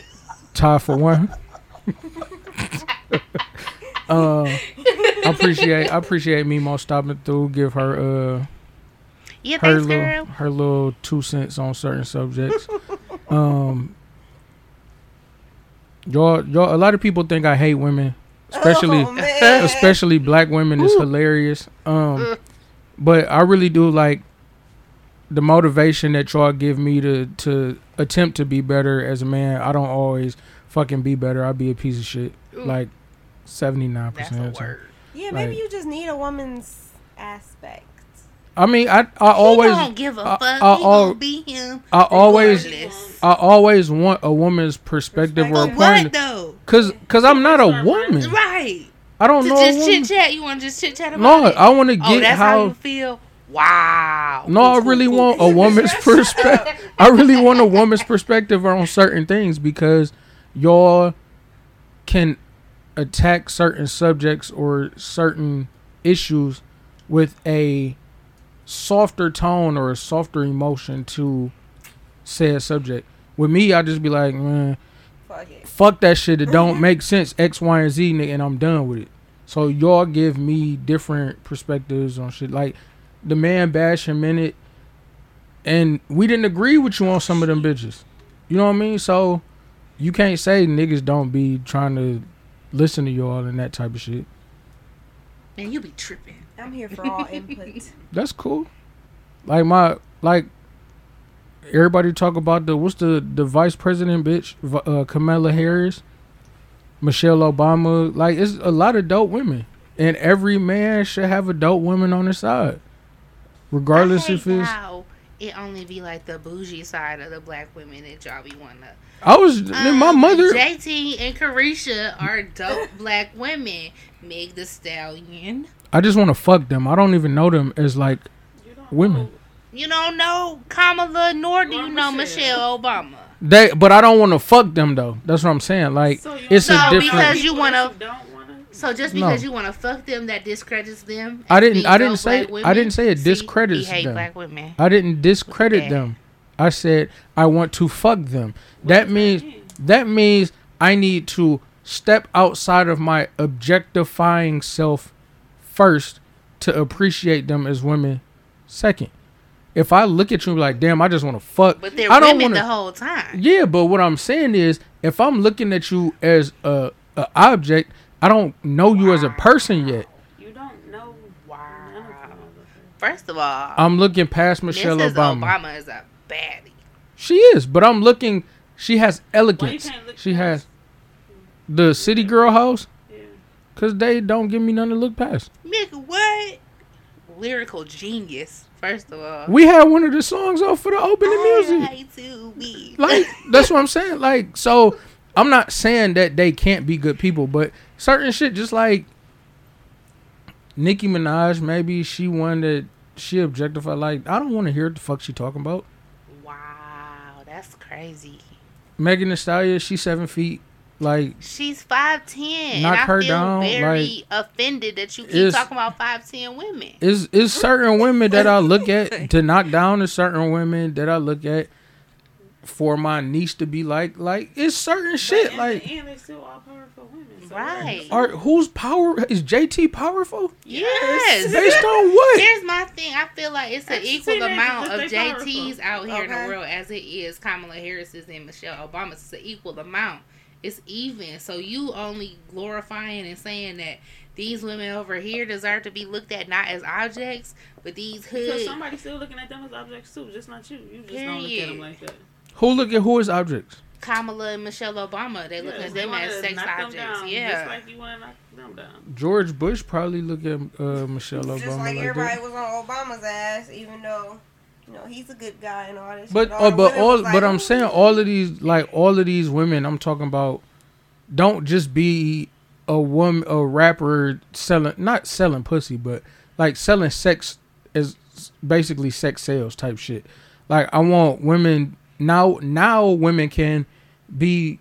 Ty for one. uh, I appreciate I appreciate Mimo stopping through, give her uh Yeah, her thanks, little girl. her little two cents on certain subjects. um y'all y'all a lot of people think I hate women. Especially Oh, especially black women is hilarious. Um, but I really do like the motivation that y'all give me to to attempt to be better as a man. I don't always fucking be better. I be a piece of shit. Ooh. Like seventy nine percent. a of the time. word. Yeah, maybe Like- you just need a woman's aspect. I mean, I I he always don't give a I- fuck. I he al- gonna be him. I always. I always want a woman's perspective or a point. what though? Cause, cause I'm not a woman. Right. I don't To know. a just chit chat. You want to just chit chat about No, it? I want to oh, get that's how, how. you feel. Wow. No, I Cool, cool, really want a woman's perspective. I really want a woman's perspective on certain things because y'all can attack certain subjects or certain issues with a softer tone or a softer emotion to said subject. With me, I just be like, man, Fuck fuck that shit. It don't make sense. X, Y, and Z, nigga, and I'm done with it. So y'all give me different perspectives on shit. Like the man bashing minute, and we didn't agree with you on some of them bitches. You know what I mean? So you can't say niggas don't be trying to listen to y'all and that type of shit. Man, you be tripping. I'm here for all input. That's cool. Like my like everybody talk about the what's the the vice president bitch uh, Kamala Harris, Michelle Obama. Like it's a lot of dope women, and every man should have a dope woman on his side, regardless I hate if it's. how it only be like the bougie side of the black women that y'all be wanting to. I was my Um, mother. JT and Carisha are dope black women. Meg Thee Stallion. I just want to fuck them. I don't even know them as like You Women. know. You don't know Kamala, nor do Or you know Michelle. Michelle Obama. they, but I don't want to fuck them though. That's what I'm saying. Like So it's So a different. you People you wanna. So just No. because you want to fuck them, that discredits them. I didn't- I didn't say- women? I didn't say it See, discredits we them. black women. I didn't discredit Okay. them. I said I want to fuck them. that does that means mean? that means I need to step outside of my objectifying self first to appreciate them as women second. If I look at you and be like, damn, I just want to fuck. But they're I don't women wanna- the whole time. Yeah, but what I'm saying is, if I'm looking at you as a, a object, I don't know you as a person yet. You don't know. Wow. None of them motherfuckers. First of all, I'm looking past Michelle Mrs. Obama. Obama is a baddie. She is, but I'm looking. She has elegance. can't She past- has the city girl house Yeah. because they don't give me nothing to look past. Nigga, what? Lyrical genius. First of all, We had one of the songs off for the opening I music. like to be. Like that's what I'm saying. Like so, I'm not saying that they can't be good people, but certain shit, just like Nicki Minaj, maybe she one that she objectified. Like I don't want to hear what the fuck she talking about. Wow, that's crazy. Megan Thee Stallion, she seven feet. Like She's five ten. Knock and I her feel down, very offended that you keep talking about five ten women. is is certain women that I look at to knock down is certain women that I look at for my niece to be like like it's certain But shit in like the end, they still all powerful women. So Right. are whose power is JT powerful Yes. based on what? Here's my thing. I feel like it's an equal amount of they powerful. JTs out here in the world as it is Kamala Harris's and Michelle Obama's. It's an equal amount. It's even. So you only glorifying and saying that these women over here deserve to be looked at not as objects, but these Because hood. somebody's still looking at them as objects too, just not you. You just don't look at Period. them like that. Who look at who is objects? Kamala and Michelle Obama, they look Yes, at them as sex knock them objects. down, yeah. Just like you want to knock them down. George Bush probably look at uh, Michelle Obama Just like like everybody that. was on Obama's ass, even though you know he's a good guy and all this. But shit. oh, the but all like, but I'm saying all of these like all of these women I'm talking about don't just be a woman a rapper selling not selling pussy but like selling sex is basically sex sales type shit. Like I want women now now women can be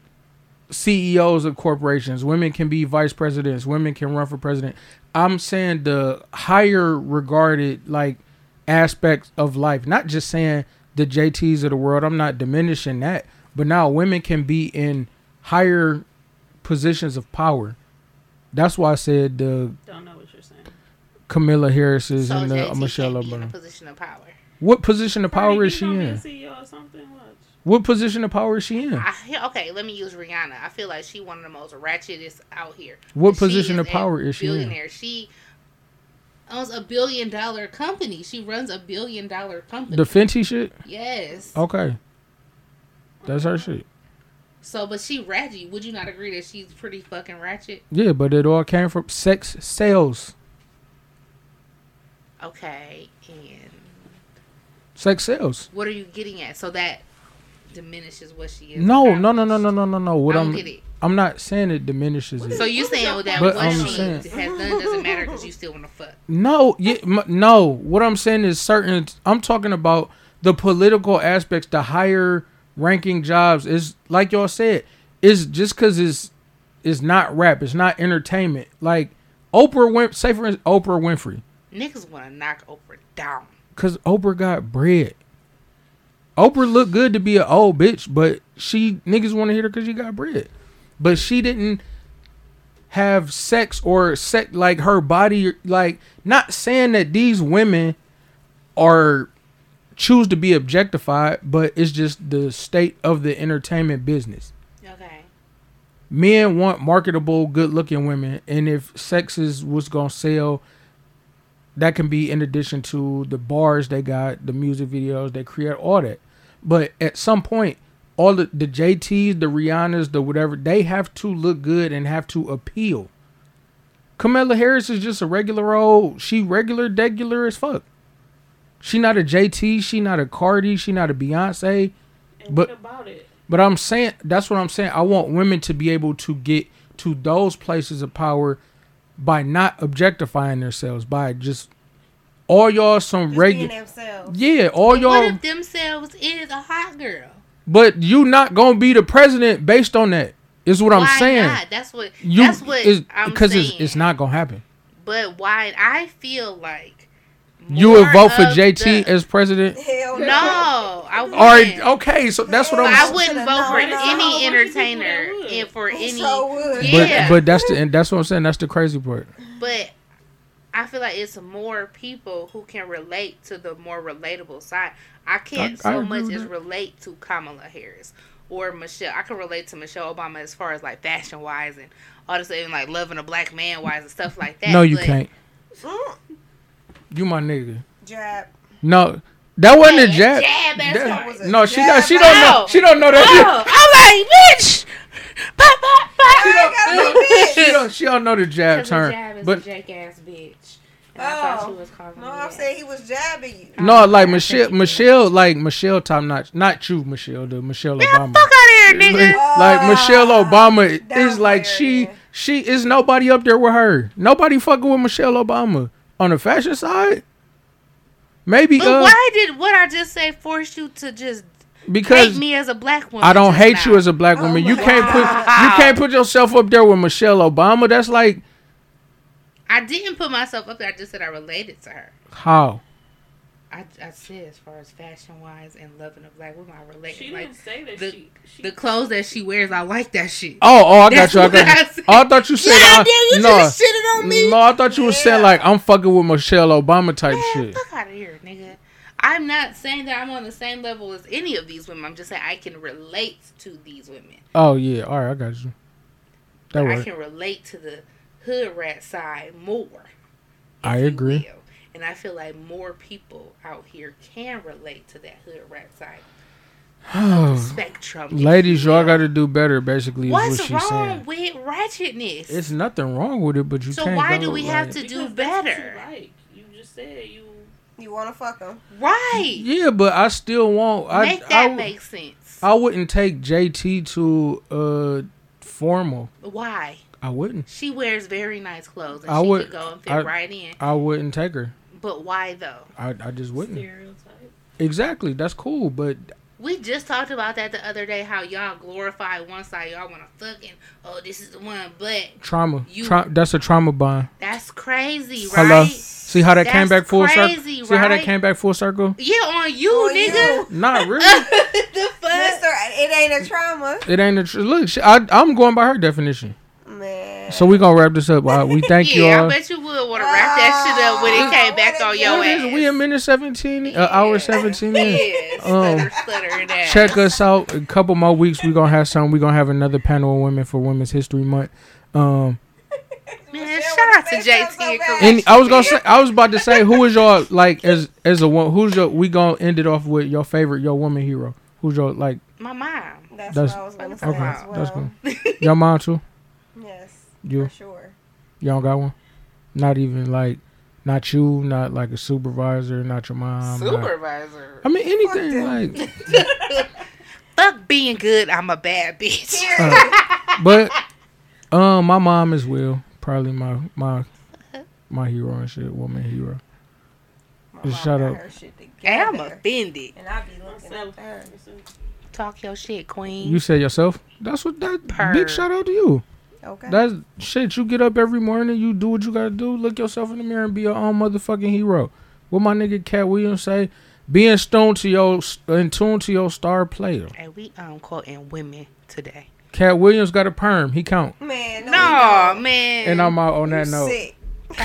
CEOs of corporations. Women can be vice presidents. Women can run for president. I'm saying the higher regarded like aspects of life, not just saying the JTs of the world. I'm not diminishing that, but now women can be in higher positions of power. That's why I said the Don't know what you're saying. Kamala Harris's So and the uh, JT Michelle can't be in a Obama. position of power. What position of power is she gonna in? CEO or something? Watch. What position of power is she in? I, okay, let me use Rihanna. I feel like she one of the most ratchetest out here. What position of power is she in? Billionaire. She owns a billion dollar company. She runs a billion dollar company. The Fenty shit? yes. Okay. That's her shit. So, but she ratchet. Would you not agree that she's pretty fucking ratchet? Yeah, but it all came from sex sales. Okay, and Sex sales. what are you getting at? So that diminishes what she is. No, no, no, no, no, no, no, no. What I don't I'm get it. I'm not saying it diminishes it. So you saying that But what I'm she saying- has done doesn't matter because you still want to fuck. No, yeah, m- no. What I'm saying is certain. I'm talking about the political aspects, the higher ranking jobs. Is like y'all said, is just because it's it's not rap, it's not entertainment. Like Oprah Win, say for instance, Oprah Winfrey, Niggas want to knock Oprah down. because Oprah got bread. Oprah looked good to be an old bitch, but she niggas want to hit her because she got bread. But she didn't have sex or sex like her body. Like not saying that these women are choose to be objectified, but it's just the state of the entertainment business. Okay. Men want marketable, good-looking women, and if sex is what's gonna sell, that can be in addition to the bars they got, the music videos they create, all that. But at some point, all the, the JTs, the Rihannas, the whatever, they have to look good and have to appeal. Kamala Harris is just a regular old, she regular, degular as fuck. She not a JT, she not a Cardi, she not a Beyonce. And But- about it? But I'm saying that's what I'm saying. I want women to be able to get to those places of power by not objectifying themselves, by just all y'all some regular themselves. Yeah, all y'all if themselves is a hot girl? but you not gonna be the president based on that. Is what I'm saying. Not? That's what. You that's what is I'm because saying. it's it's not gonna happen. But why? I feel like You would vote for JT the- as president? Hell no. No, I Or wouldn't. okay, so that's what I'm I wouldn't vote for No, no. any Bunch entertainer that and for He any. sure would. But Yeah. but that's the and that's what I'm saying. That's the crazy part. But I feel like it's more people who can relate to the more relatable side. I can't I- I so agree much as relate to Kamala Harris or Michelle. I can relate to Michelle Obama as far as like fashion wise and all this, even like loving a black man wise and stuff like that. No, you but- can't. You my nigga. Jab. No, that wasn't a jab. jab, that's That- right. no, she Jab, not. She don't know. She don't know that. Oh, oh, I'm like, bitch! Pop, pop, pop! She don't, she don't. She don't know the jab Because term. jab is But a jackass bitch. And I thought Oh. she was calling No, I'm saying he was jabbing you. no, oh, like Michelle. Michelle, like Michelle, top notch. Not you, Michelle. The Michelle Man, Obama. fuck out of here, nigga! Like, like oh, Michelle Obama is like there, she. then. She is nobody up there with her. Nobody fucking with Michelle Obama on the fashion side. Maybe But uh, why did what I just say force you to just because hate me as a black woman? I don't hate you as a black woman. you can't put you can't put yourself up there with Michelle Obama. That's like I didn't put myself up there. I just said I related to her. how I, I said as far as fashion wise and loving a black woman, I relate. She like didn't say that the- she, she the clothes that she wears, I like that shit. Oh, oh, I got That's you. I what got I you. said. Oh, I thought you said Yeah, uh, I, nigga, you no, just shitted on me. no. I thought you were saying like I'm fucking with Michelle Obama type Man, shit. fuck out of here, nigga. I'm not saying that I'm on the same level as any of these women. I'm just saying I can relate to these women. Oh yeah, all right, I got you. That I works. can relate to the hood rat side more. I agree. will. And I feel like more people out here can relate to that hood rat side spectrum. Ladies, you y'all got to do better. Basically, is What's what she's wrong saying. with ratchetness? It's nothing wrong with it, but you so can't. why go, do we have like- to do because that's better? like. You just said you. You want to fuck him? Right. Yeah, but I still want. I, Make I, that w- make sense. I wouldn't take JT to uh formal. why? I wouldn't. She wears very nice clothes and I she would- could go and fit I- right in. I wouldn't take her. But why though? I, I just wouldn't. Stereotype. Exactly. That's cool, but We just talked about that the other day. How y'all glorify one side, y'all want to fucking oh this is the one, but trauma. You- Tra- that's a trauma bond. that's crazy, Hello. right? See how that came back full circle. crazy, See how that came back full circle. Yeah, on you, On nigga. Not really. the fuck? Mister, it ain't a trauma, it ain't a tr- look. She, I, I'm going by her definition. man. So we're gonna wrap this up. Uh, we thank you yeah, all. I bet you would want to wrap that shit up when it came back on your What is ass. it? We a minute seventeen, uh, hour seventeen in. Yeah, Um, stutter, stutter. Check us out. A couple more weeks, we're gonna have some. We're gonna have another panel of women for Women's History Month. Um, Man, shout out to JT so and bad. Kareem. and I was gonna say, I was about to say, who is your like as as a one? Who's your? We gonna end it off with your favorite, your woman hero. Who's your like My mom. That's, That's- what I was gonna say okay, as well. that's good. your mom too? Yes, You for sure. you don't got one? Not even like, not you, not like a supervisor, not your mom. not- Supervisor. I mean anything them. like, Fuck being good. I'm a bad bitch. uh, but um, my mom as well. Probably my my my hero and shit, woman hero. My Just mom shout got out. her shit I'm offended. And I be looking up her. Talk your shit, queen. You said yourself. That's what that Purr. big shout out to you. Okay. That's shit. You get up every morning, you do what you gotta do. Look yourself in the mirror and be your own motherfucking hero. What my nigga Katt Williams say? Be in tune to your in tune to your star player. And we um quoting women today. Katt Williams got a perm. He count. Man, no, No, man. And I'm out on that you note. sick.